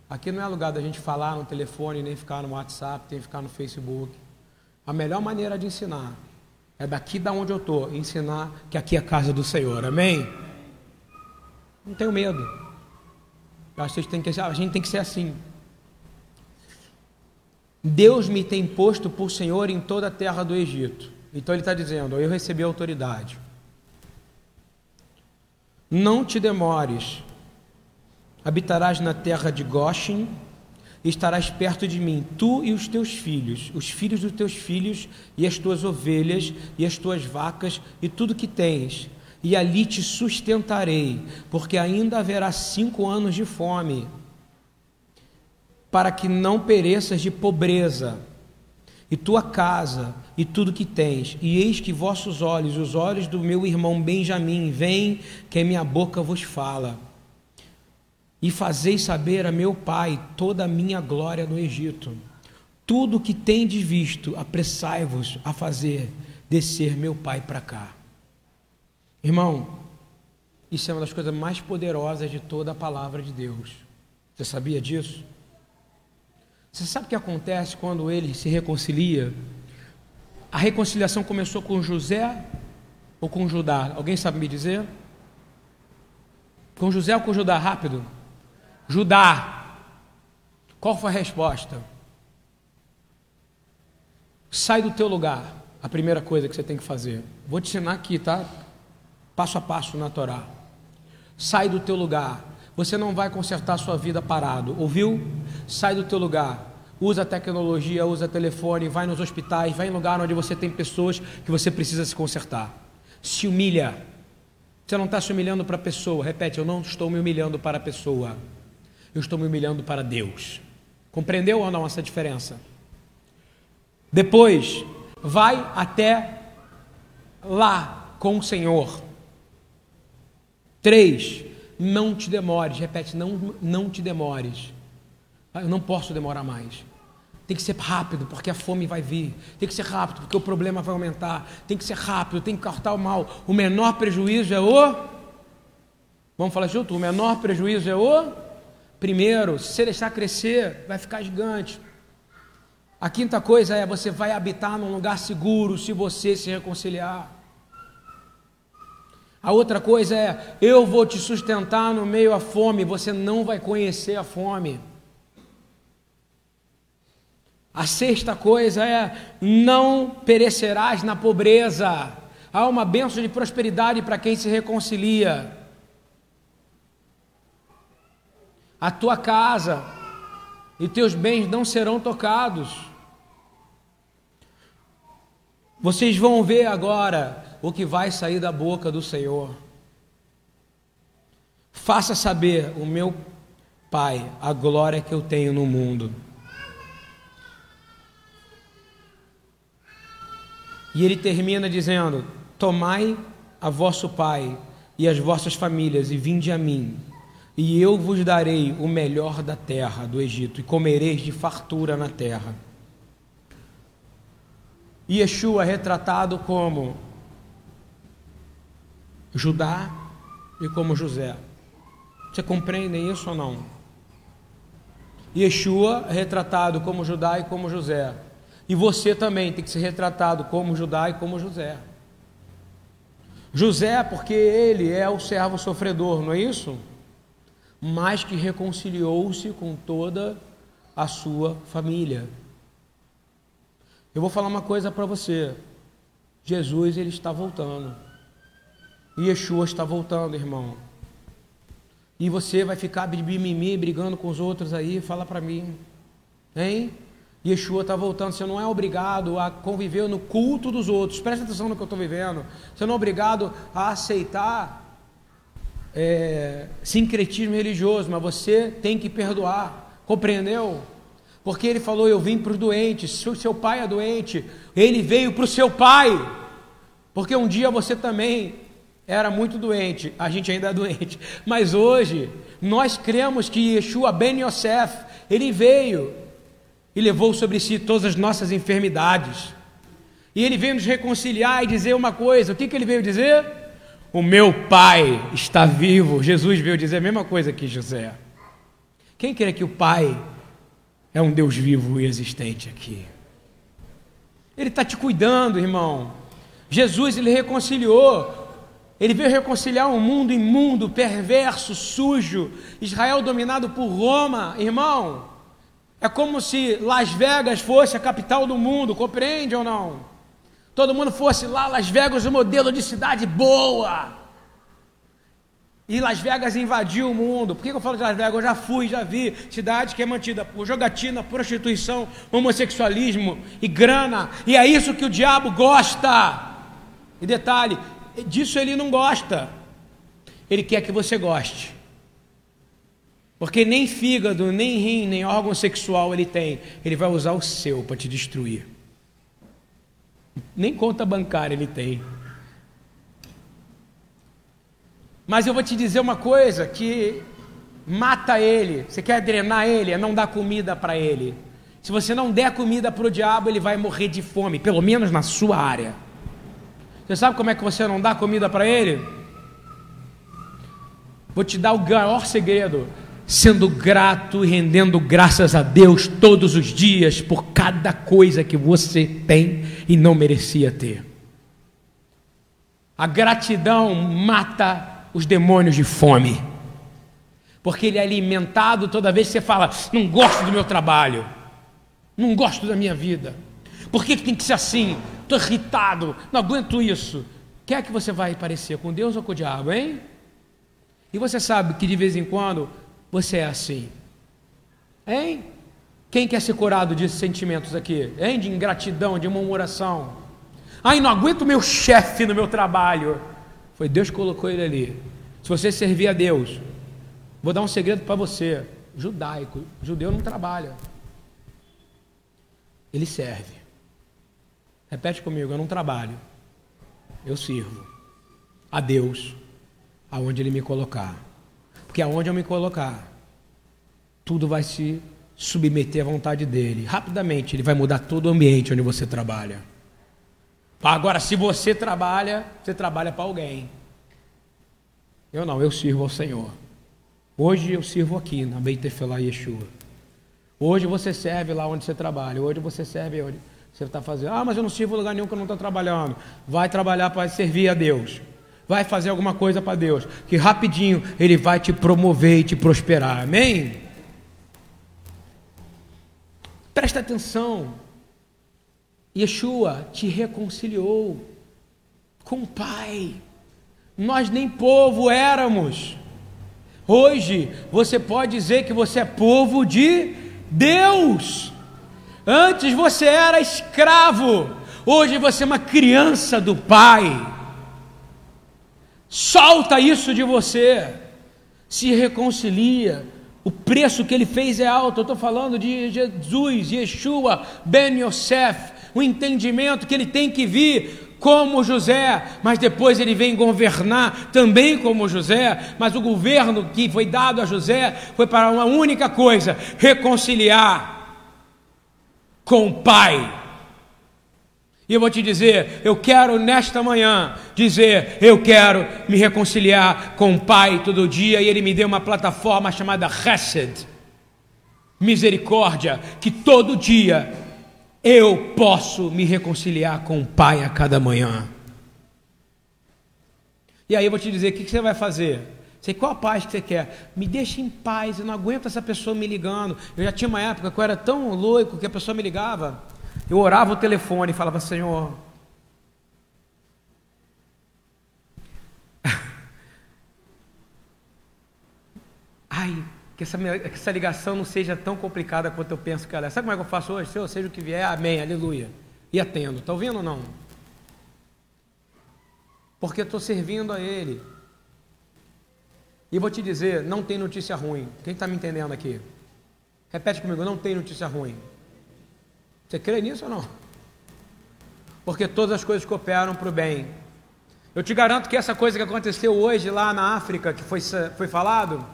Aqui não é lugar da gente falar no telefone, nem ficar no WhatsApp, nem ficar no Facebook. A melhor maneira de ensinar é daqui da onde eu estou, ensinar que aqui é a casa do Senhor. Amém? Não tenho medo. Eu acho que a gente tem que, a gente tem que ser assim. Deus me tem posto por Senhor em toda a terra do Egito. Então ele está dizendo: Eu recebi autoridade. Não te demores, habitarás na terra de Goshen, e estarás perto de mim, tu e os teus filhos, os filhos dos teus filhos, e as tuas ovelhas, e as tuas vacas, e tudo que tens, e ali te sustentarei, porque ainda haverá cinco anos de fome para que não pereças de pobreza, e tua casa, e tudo que tens. E eis que vossos olhos, os olhos do meu irmão Benjamim, vêm, que a minha boca vos fala. E fazeis saber a meu pai toda a minha glória no Egito. Tudo que tendes visto, apressai-vos a fazer descer meu pai para cá. Irmão, isso é uma das coisas mais poderosas de toda a palavra de Deus. Você sabia disso? Você sabe o que acontece quando ele se reconcilia? A reconciliação começou com José ou com Judá? Alguém sabe me dizer? Com José ou com Judá? Rápido. Judá. Qual foi a resposta? Sai do teu lugar. A primeira coisa que você tem que fazer. Vou te ensinar aqui, tá? Passo a passo na Torá. Sai do teu lugar. Você não vai consertar a sua vida parado, ouviu? Sai do teu lugar. Usa tecnologia, usa telefone, vai nos hospitais, vai em lugar onde você tem pessoas que você precisa se consertar. Se humilha. Você não está se humilhando para a pessoa. Repete, eu não estou me humilhando para a pessoa. Eu estou me humilhando para Deus. Compreendeu ou não essa diferença? Depois, vai até lá com o Senhor. Três, não te demores. Repete, não, não te demores. Ah, eu não posso demorar mais. Tem que ser rápido, porque a fome vai vir. Tem que ser rápido, porque o problema vai aumentar. Tem que ser rápido, tem que cortar o mal. O menor prejuízo é o. Vamos falar junto? O menor prejuízo é o Primeiro, se você deixar crescer, vai ficar gigante. A quinta coisa é você vai habitar num lugar seguro se você se reconciliar. A outra coisa é eu vou te sustentar no meio à fome, você não vai conhecer a fome. A sexta coisa é não perecerás na pobreza. Há uma benção de prosperidade para quem se reconcilia. A tua casa e teus bens não serão tocados. Vocês vão ver agora o que vai sair da boca do Senhor. Faça saber o meu Pai a glória que eu tenho no mundo. E ele termina dizendo: Tomai a vosso Pai e as vossas famílias e vinde a mim, e eu vos darei o melhor da terra do Egito, e comereis de fartura na terra. Yeshua é retratado como Judá e como José. Você compreende isso ou não? Yeshua é retratado como Judá e como José. E você também tem que ser retratado como Judá e como José. José, porque ele é o servo sofredor, não é isso? Mas que reconciliou-se com toda a sua família. Eu vou falar uma coisa para você. Jesus ele está voltando. E Yeshua está voltando, irmão. E você vai ficar mimimi brigando com os outros aí, fala para mim. Hein? Yeshua está voltando, você não é obrigado a conviver no culto dos outros. Presta atenção no que eu estou vivendo. Você não é obrigado a aceitar é, sincretismo religioso, mas você tem que perdoar. Compreendeu? Porque ele falou: Eu vim para os doentes. Seu pai é doente, ele veio para o seu pai. Porque um dia você também era muito doente, a gente ainda é doente. Mas hoje, nós cremos que Yeshua Ben Yosef, ele veio e levou sobre si todas as nossas enfermidades. E ele veio nos reconciliar e dizer uma coisa: o que, que ele veio dizer? O meu pai está vivo. Jesus veio dizer a mesma coisa que José. Quem crê que o pai é um Deus vivo e existente aqui. Ele está te cuidando, irmão. Jesus, ele reconciliou. Ele veio reconciliar um mundo imundo, perverso, sujo. Israel dominado por Roma, irmão. É como se Las Vegas fosse a capital do mundo, compreende ou não? Todo mundo fosse lá, Las Vegas, o modelo de cidade boa. E Las Vegas invadiu o mundo. Por que eu falo de Las Vegas? Eu já fui, já vi. Cidade que é mantida por jogatina, prostituição, homossexualismo e grana. E é isso que o diabo gosta. E detalhe, disso ele não gosta. Ele quer que você goste. Porque nem fígado, nem rim, nem órgão sexual ele tem. Ele vai usar o seu para te destruir. Nem conta bancária ele tem. Mas eu vou te dizer uma coisa que mata ele. Você quer drenar ele? É não dar comida para ele. Se você não der comida para o diabo, ele vai morrer de fome, pelo menos na sua área. Você sabe como é que você não dá comida para ele? Vou te dar o maior segredo: sendo grato e rendendo graças a Deus todos os dias por cada coisa que você tem e não merecia ter. A gratidão mata os demônios de fome. Porque ele é alimentado toda vez que você fala: não gosto do meu trabalho, não gosto da minha vida. Por que, tem que ser assim? Estou irritado, não aguento isso. Quer que você vai parecer com Deus ou com o diabo, hein? E você sabe que de vez em quando você é assim, hein? Quem quer ser curado desses sentimentos aqui? Hein? De ingratidão, de murmuração. Ai, não aguento meu chefe no meu trabalho. Foi Deus que colocou ele ali. Se você servir a Deus, vou dar um segredo para você: judaico, judeu não trabalha, ele serve. Repete comigo: eu não trabalho, eu sirvo a Deus aonde Ele me colocar. Porque aonde eu me colocar, tudo vai se submeter à vontade dele. Rapidamente, ele vai mudar todo o ambiente onde você trabalha. Agora, se você trabalha, você trabalha para alguém. Eu não, eu sirvo ao Senhor. Hoje eu sirvo aqui, na Beit Tefelá Yeshua. Hoje você serve lá onde você trabalha. Hoje você serve onde você está fazendo. Ah, mas eu não sirvo lugar nenhum que eu não estou trabalhando. Vai trabalhar para servir a Deus. Vai fazer alguma coisa para Deus. Que rapidinho Ele vai te promover e te prosperar. Amém? Presta atenção. Yeshua te reconciliou com o Pai. Nós nem povo éramos. Hoje você pode dizer que você é povo de Deus. Antes você era escravo, hoje você é uma criança do Pai. Solta isso de você, se reconcilia. O preço que ele fez é alto. Eu estou falando de Jesus, Yeshua, Ben Yosef, o entendimento que ele tem que vir como José, mas depois ele vem governar também como José, mas o governo que foi dado a José foi para uma única coisa: reconciliar com o Pai. E eu vou te dizer, eu quero nesta manhã dizer, eu quero me reconciliar com o Pai todo dia, e Ele me deu uma plataforma chamada Hesed, misericórdia, que todo dia eu posso me reconciliar com o Pai a cada manhã. E aí eu vou te dizer: o que você vai fazer? Sei qual a paz que você quer. Me deixa em paz, eu não aguento essa pessoa me ligando. Eu já tinha uma época que eu era tão louco que a pessoa me ligava. Eu orava o telefone e falava: Senhor, ai, que essa, que essa ligação não seja tão complicada quanto eu penso que ela é. Sabe como é que eu faço hoje? Senhor, seja o que vier, amém, aleluia. E atendo. Está ouvindo ou não? Porque estou servindo a Ele. E vou te dizer, não tem notícia ruim. Quem está me entendendo aqui? Repete comigo, não tem notícia ruim. Você crê nisso ou não? Porque todas as coisas cooperam para o bem. Eu te garanto que essa coisa que aconteceu hoje lá na África, que foi, foi falado,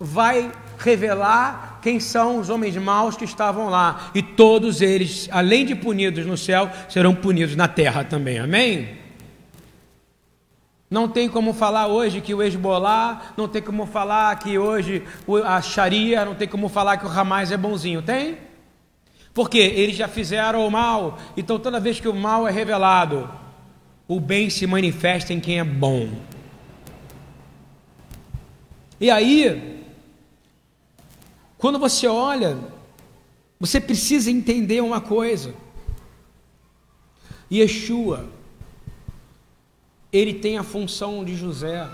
vai revelar quem são os homens maus que estavam lá. E todos eles, além de punidos no céu, serão punidos na terra também. Amém? Não tem como falar hoje que o Hezbollah, não tem como falar que hoje a Sharia, não tem como falar que o Hamas é bonzinho. Tem? Porque eles já fizeram o mal. Então toda vez que o mal é revelado, o bem se manifesta em quem é bom. E aí, quando você olha, você precisa entender uma coisa. Yeshua, ele tem a função de José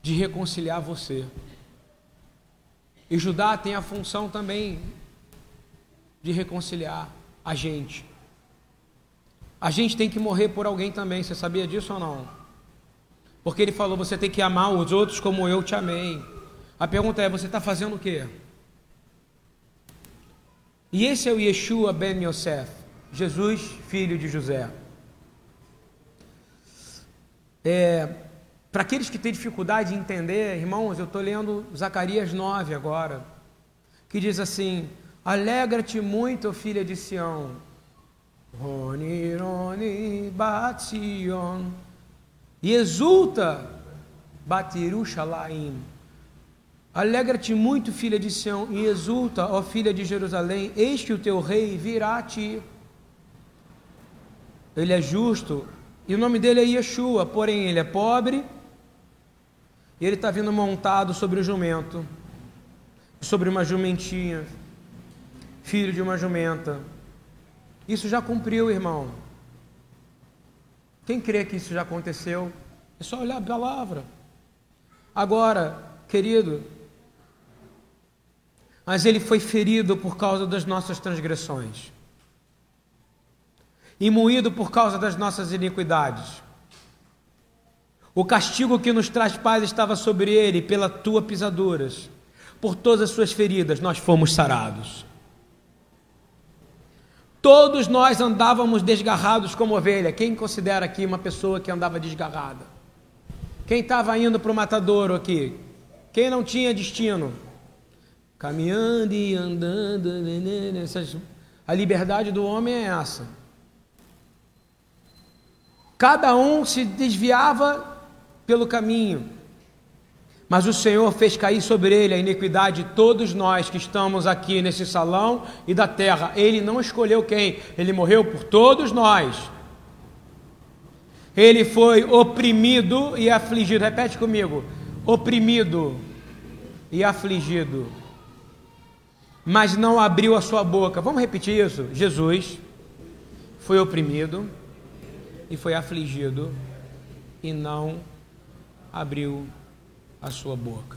de reconciliar você. E Judá tem a função também de reconciliar a gente. A gente tem que morrer por alguém também, você sabia disso ou não? Porque ele falou: você tem que amar os outros como eu te amei. A pergunta é: você está fazendo o quê? E esse é o Yeshua ben Yosef, Jesus, filho de José. É, Para aqueles que têm dificuldade de entender, irmãos, eu estou lendo Zacarias 9 agora, que diz assim: Alegra-te muito, filha de Sião. Roni, Roni, Batsion. E exulta, Batiru Shalaim Alegra-te muito, filha de Sião, e exulta, ó filha de Jerusalém, eis que o teu rei virá a ti. Ele é justo, e o nome dele é Yeshua, porém ele é pobre, e ele está vindo montado sobre o jumento, sobre uma jumentinha, filho de uma jumenta. Isso já cumpriu, irmão. Quem crê que isso já aconteceu? É só olhar a palavra. Agora, querido, mas ele foi ferido por causa das nossas transgressões, e moído por causa das nossas iniquidades. O castigo que nos traz paz estava sobre ele, pela tua pisaduras, por todas as suas feridas nós fomos sarados. Todos nós andávamos desgarrados como ovelha. Quem considera aqui uma pessoa que andava desgarrada? Quem estava indo para o matadouro aqui? Quem não tinha destino? caminhando e andando. Essas, a liberdade do homem é essa. Cada um se desviava pelo caminho, Mas o Senhor fez cair sobre ele a iniquidade de todos nós que estamos aqui nesse salão e da terra. Ele não escolheu quem, ele morreu por todos nós. Ele foi oprimido e afligido. Repete comigo: oprimido e afligido. Mas não abriu a sua boca. Vamos repetir isso? Jesus foi oprimido e foi afligido e não abriu a sua boca.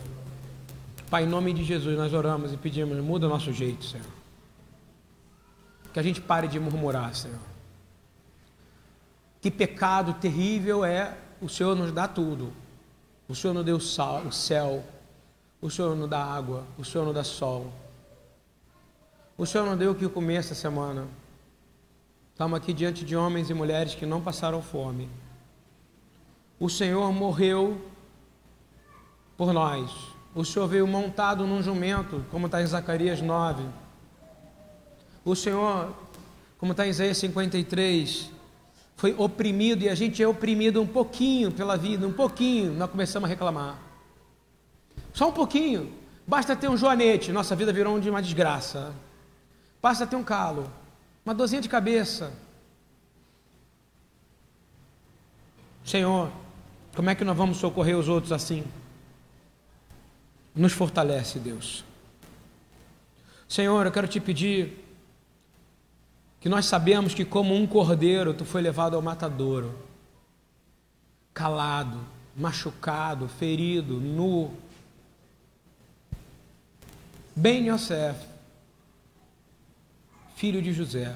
Pai, em nome de Jesus, nós oramos e pedimos, muda o nosso jeito, Senhor. Que a gente pare de murmurar, Senhor. Que pecado terrível é o Senhor nos dá tudo. O Senhor nos deu o céu, o Senhor nos dá água, o Senhor nos dá sol. O Senhor não deu o que comer essa semana. Estamos aqui diante de homens e mulheres que não passaram fome. O Senhor morreu por nós. O Senhor veio montado num jumento, como está em Zacarias 9. O Senhor, como está em Isaías 53, foi oprimido e a gente é oprimido um pouquinho pela vida, um pouquinho, nós começamos a reclamar. Só um pouquinho. Basta ter um joanete, nossa vida virou uma desgraça. Basta ter um calo, uma dorzinha de cabeça. Senhor, como é que nós vamos socorrer os outros assim? Nos fortalece, Deus. Senhor, eu quero te pedir que nós sabemos que, como um cordeiro, tu foi levado ao matadouro, calado, machucado, ferido, nu. Ben Yosef, filho de José.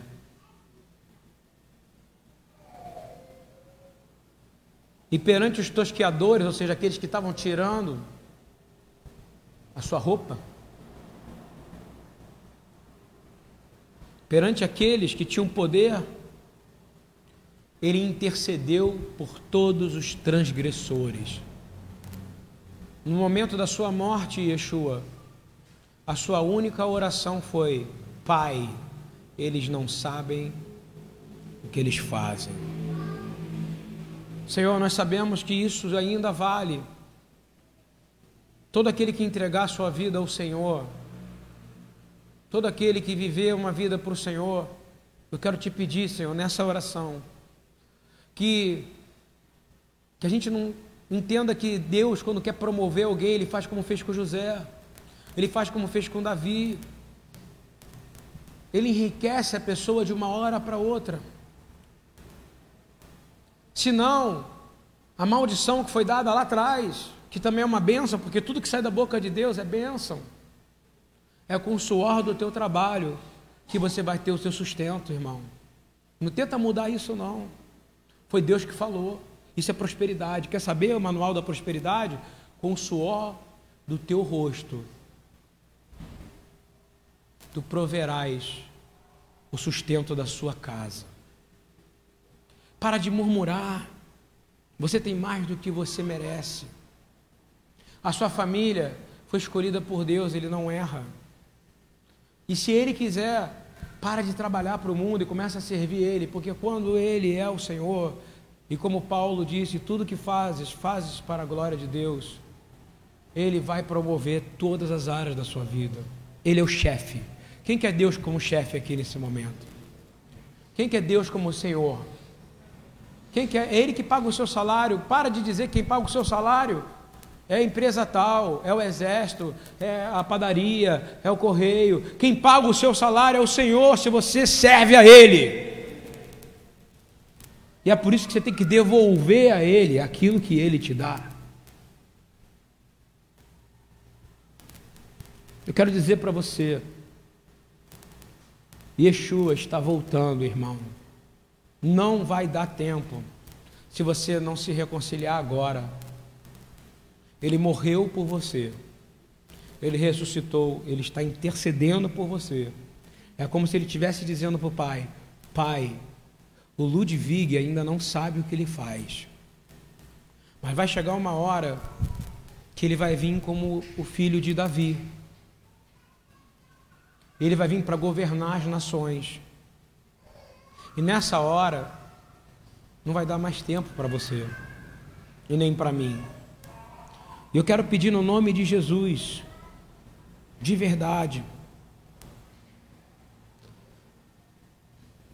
E perante os tosqueadores, ou seja, aqueles que estavam tirando a sua roupa. Perante aqueles que tinham poder, ele intercedeu por todos os transgressores. No momento da sua morte, Yeshua, a sua única oração foi: Pai, eles não sabem o que eles fazem. Senhor, nós sabemos que isso ainda vale Todo aquele que entregar sua vida ao Senhor, todo aquele que viver uma vida para o Senhor, eu quero te pedir, Senhor, nessa oração, que, que a gente não entenda que Deus, quando quer promover alguém, Ele faz como fez com José, Ele faz como fez com Davi, Ele enriquece a pessoa de uma hora para outra. Senão, a maldição que foi dada lá atrás, que também é uma bênção, porque tudo que sai da boca de Deus é bênção. É com o suor do teu trabalho que você vai ter o seu sustento, irmão. Não tenta mudar isso, não. Foi Deus que falou. Isso é prosperidade. Quer saber o manual da prosperidade? Com o suor do teu rosto, tu proverás o sustento da sua casa. Para de murmurar. Você tem mais do que você merece. A sua família foi escolhida por Deus, ele não erra. E se ele quiser, para de trabalhar para o mundo e começa a servir ele, porque quando ele é o Senhor, e como Paulo disse, tudo que fazes, fazes para a glória de Deus, ele vai promover todas as áreas da sua vida. Ele é o chefe. Quem quer Deus como chefe aqui nesse momento? Quem quer Deus como Senhor? Quem quer? É ele que paga o seu salário. Para de dizer quem paga o seu salário é a empresa tal, é o exército, é a padaria, é o correio. Quem paga o seu salário é o Senhor, se você serve a Ele. E é por isso que você tem que devolver a Ele aquilo que Ele te dá. Eu quero dizer para você, Yeshua está voltando, irmão. Não vai dar tempo se você não se reconciliar agora. Ele morreu por você. Ele ressuscitou, ele está intercedendo por você. É como se ele estivesse dizendo para o pai: Pai, o Ludwig ainda não sabe o que ele faz. Mas vai chegar uma hora que ele vai vir como o filho de Davi. Ele vai vir para governar as nações. E nessa hora, não vai dar mais tempo para você, e nem para mim. E eu quero pedir no nome de Jesus, de verdade,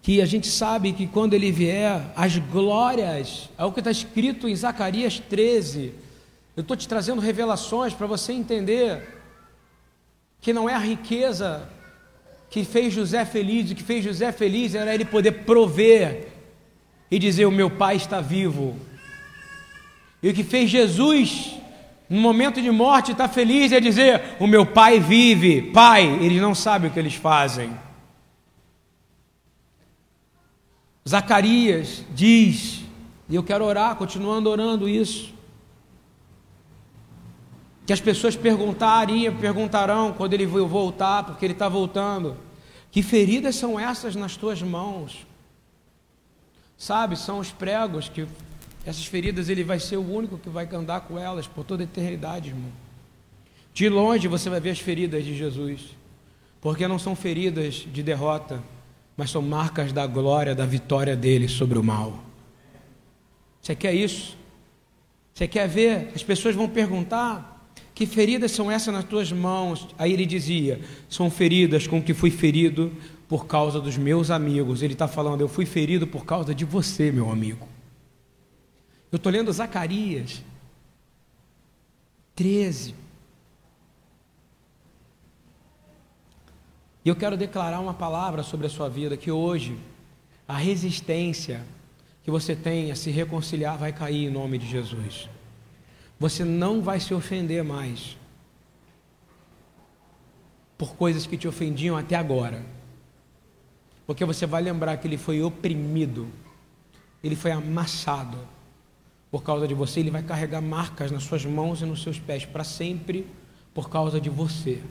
que a gente sabe que quando ele vier, as glórias, é o que está escrito em Zacarias 13. Eu estou te trazendo revelações para você entender que não é a riqueza que fez José feliz, o que fez José feliz era ele poder prover e dizer: O meu pai está vivo. E o que fez Jesus no momento de morte está feliz é dizer: O meu pai vive. Pai, eles não sabem o que eles fazem. Zacarias diz, e eu quero orar, continuando orando isso, que as pessoas perguntariam, perguntarão quando ele voltar, porque ele está voltando, que feridas são essas nas tuas mãos? Sabe, são os pregos que essas feridas ele vai ser o único que vai andar com elas por toda a eternidade, irmão. De longe você vai ver as feridas de Jesus, porque não são feridas de derrota, mas são marcas da glória, da vitória dele sobre o mal. Você quer isso? Você quer ver? As pessoas vão perguntar: que feridas são essas nas tuas mãos? Aí ele dizia: são feridas com que fui ferido por causa dos meus amigos. Ele está falando: eu fui ferido por causa de você, meu amigo. Eu estou lendo Zacarias 13. E eu quero declarar uma palavra sobre a sua vida que hoje a resistência que você tem a se reconciliar vai cair em nome de Jesus. Você não vai se ofender mais por coisas que te ofendiam até agora. Porque você vai lembrar que ele foi oprimido, ele foi amassado por causa de você, ele vai carregar marcas nas suas mãos e nos seus pés para sempre por causa de você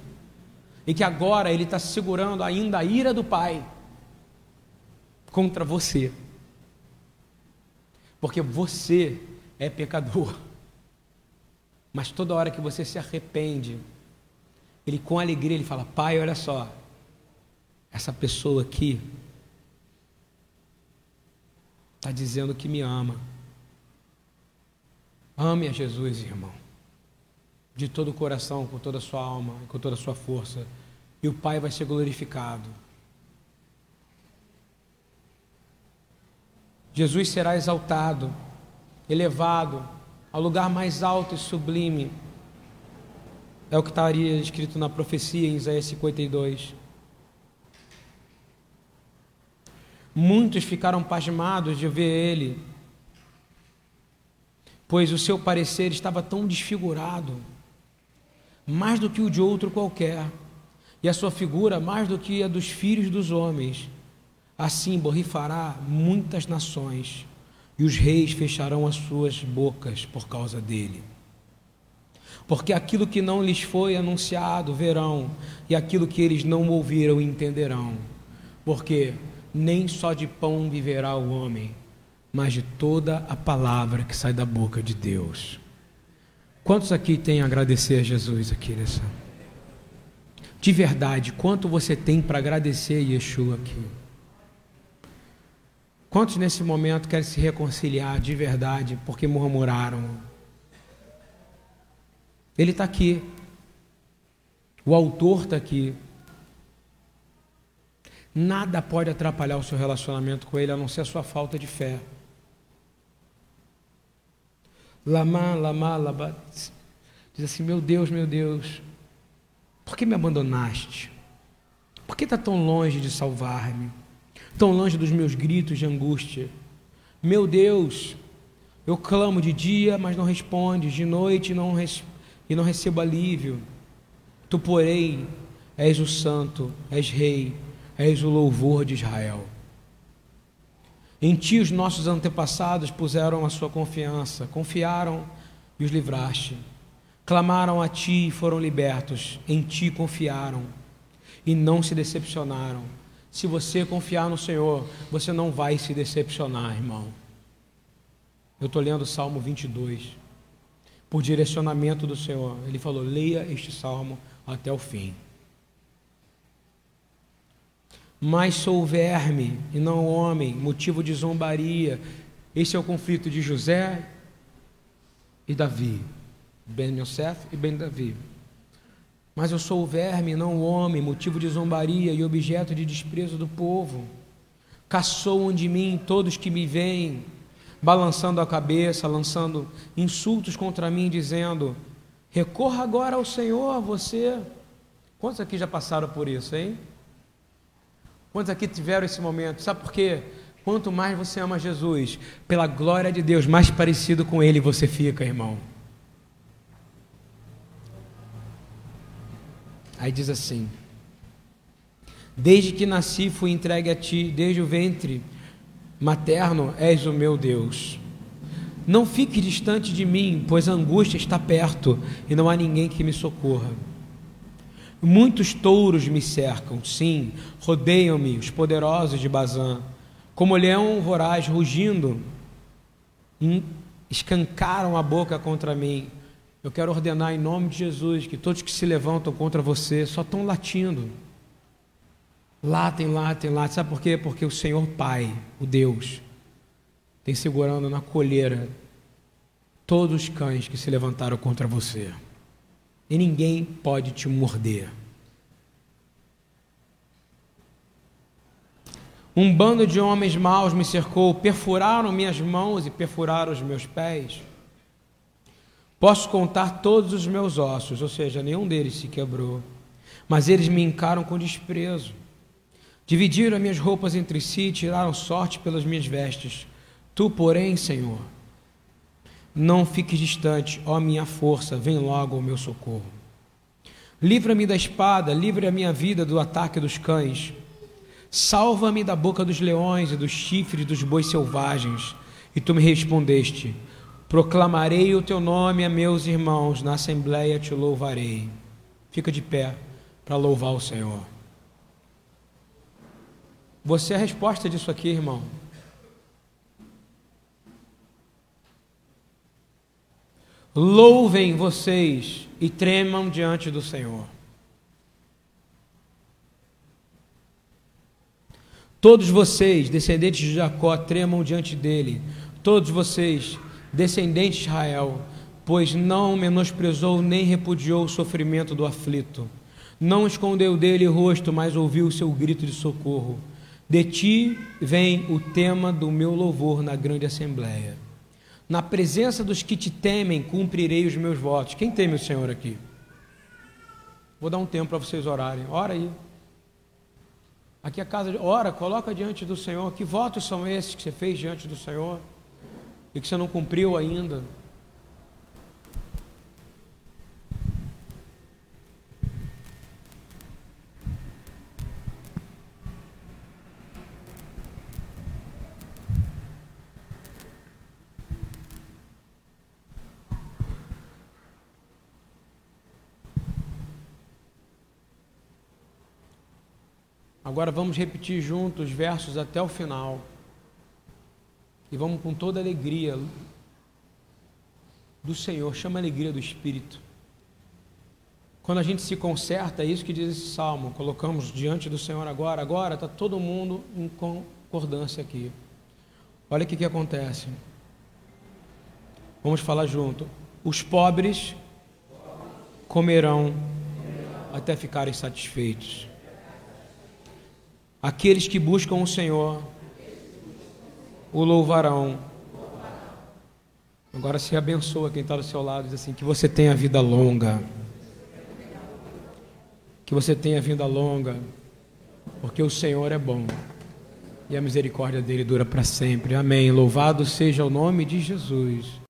e que agora ele está segurando ainda a ira do Pai contra você, porque você é pecador. Mas toda hora que você se arrepende, ele com alegria ele fala: Pai, olha só, essa pessoa aqui está dizendo que me ama. Ame a Jesus, irmão de todo o coração, com toda a sua alma e com toda a sua força, e o Pai vai ser glorificado. Jesus será exaltado, elevado ao lugar mais alto e sublime. É o que estaria escrito na profecia em Isaías 52. Muitos ficaram pasmados de ver ele, pois o seu parecer estava tão desfigurado mais do que o de outro qualquer, e a sua figura mais do que a dos filhos dos homens. Assim borrifará muitas nações, e os reis fecharão as suas bocas por causa dele. Porque aquilo que não lhes foi anunciado verão, e aquilo que eles não ouviram entenderão. Porque nem só de pão viverá o homem, mas de toda a palavra que sai da boca de Deus. Quantos aqui têm a agradecer a Jesus aqui nessa? De verdade, quanto você tem para agradecer a Yeshua aqui? Quantos nesse momento querem se reconciliar de verdade porque murmuraram? Ele está aqui. O autor está aqui. Nada pode atrapalhar o seu relacionamento com ele a não ser a sua falta de fé. Lama, lama, lama. Diz assim: Meu Deus, meu Deus, por que me abandonaste? Por que está tão longe de salvar-me? Tão longe dos meus gritos de angústia? Meu Deus, eu clamo de dia, mas não respondes, de noite não res... e não recebo alívio. Tu, porém, és o santo, és rei, és o louvor de Israel. Em ti os nossos antepassados puseram a sua confiança, confiaram e os livraste. Clamaram a ti e foram libertos, em ti confiaram e não se decepcionaram. Se você confiar no Senhor, você não vai se decepcionar, irmão. Eu estou lendo o Salmo 22, por direcionamento do Senhor. Ele falou: leia este salmo até o fim mas sou verme e não homem, motivo de zombaria. Esse é o conflito de José e Davi. Ben Yosef e Ben Davi. Mas eu sou o verme, não o homem, motivo de zombaria e objeto de desprezo do povo. Caçoam de mim todos que me veem, balançando a cabeça, lançando insultos contra mim, dizendo: Recorra agora ao Senhor, você. Quantos aqui já passaram por isso, hein? Quantos aqui tiveram esse momento? Sabe por quê? Quanto mais você ama Jesus, pela glória de Deus, mais parecido com Ele você fica, irmão. Aí diz assim: Desde que nasci fui entregue a ti, desde o ventre materno és o meu Deus. Não fique distante de mim, pois a angústia está perto e não há ninguém que me socorra. Muitos touros me cercam, sim, rodeiam-me os poderosos de Bazã, como leão voraz rugindo, escancaram a boca contra mim. Eu quero ordenar em nome de Jesus que todos que se levantam contra você só estão latindo. Latem, latem, latem. Sabe por quê? Porque o Senhor Pai, o Deus, tem segurando na colheira todos os cães que se levantaram contra você. E ninguém pode te morder. Um bando de homens maus me cercou, perfuraram minhas mãos e perfuraram os meus pés. Posso contar todos os meus ossos, ou seja, nenhum deles se quebrou, mas eles me encaram com desprezo. Dividiram as minhas roupas entre si, tiraram sorte pelas minhas vestes. Tu, porém, Senhor, não fiques distante, ó minha força, vem logo ao meu socorro. Livra-me da espada, livre a minha vida do ataque dos cães. Salva-me da boca dos leões e dos chifres dos bois selvagens. E tu me respondeste: Proclamarei o teu nome a meus irmãos, na assembleia te louvarei. Fica de pé para louvar o Senhor. Você é a resposta disso aqui, irmão. Louvem vocês e tremam diante do Senhor. Todos vocês, descendentes de Jacó, tremam diante dele. Todos vocês, descendentes de Israel, pois não menosprezou nem repudiou o sofrimento do aflito. Não escondeu dele o rosto, mas ouviu o seu grito de socorro. De ti vem o tema do meu louvor na grande assembleia. Na presença dos que te temem, cumprirei os meus votos. Quem teme o Senhor aqui? Vou dar um tempo para vocês orarem. Ora aí. Aqui a casa ora, coloca diante do Senhor. Que votos são esses que você fez diante do Senhor e que você não cumpriu ainda? Agora vamos repetir juntos os versos até o final. E vamos com toda a alegria do Senhor, chama a alegria do Espírito. Quando a gente se conserta, é isso que diz esse salmo. Colocamos diante do Senhor agora, agora está todo mundo em concordância aqui. Olha o que, que acontece. Vamos falar junto. Os pobres comerão até ficarem satisfeitos. Aqueles que buscam o Senhor o louvarão. Agora se abençoa quem está do seu lado, diz assim: que você tenha vida longa. Que você tenha vida longa, porque o Senhor é bom e a misericórdia dele dura para sempre. Amém. Louvado seja o nome de Jesus.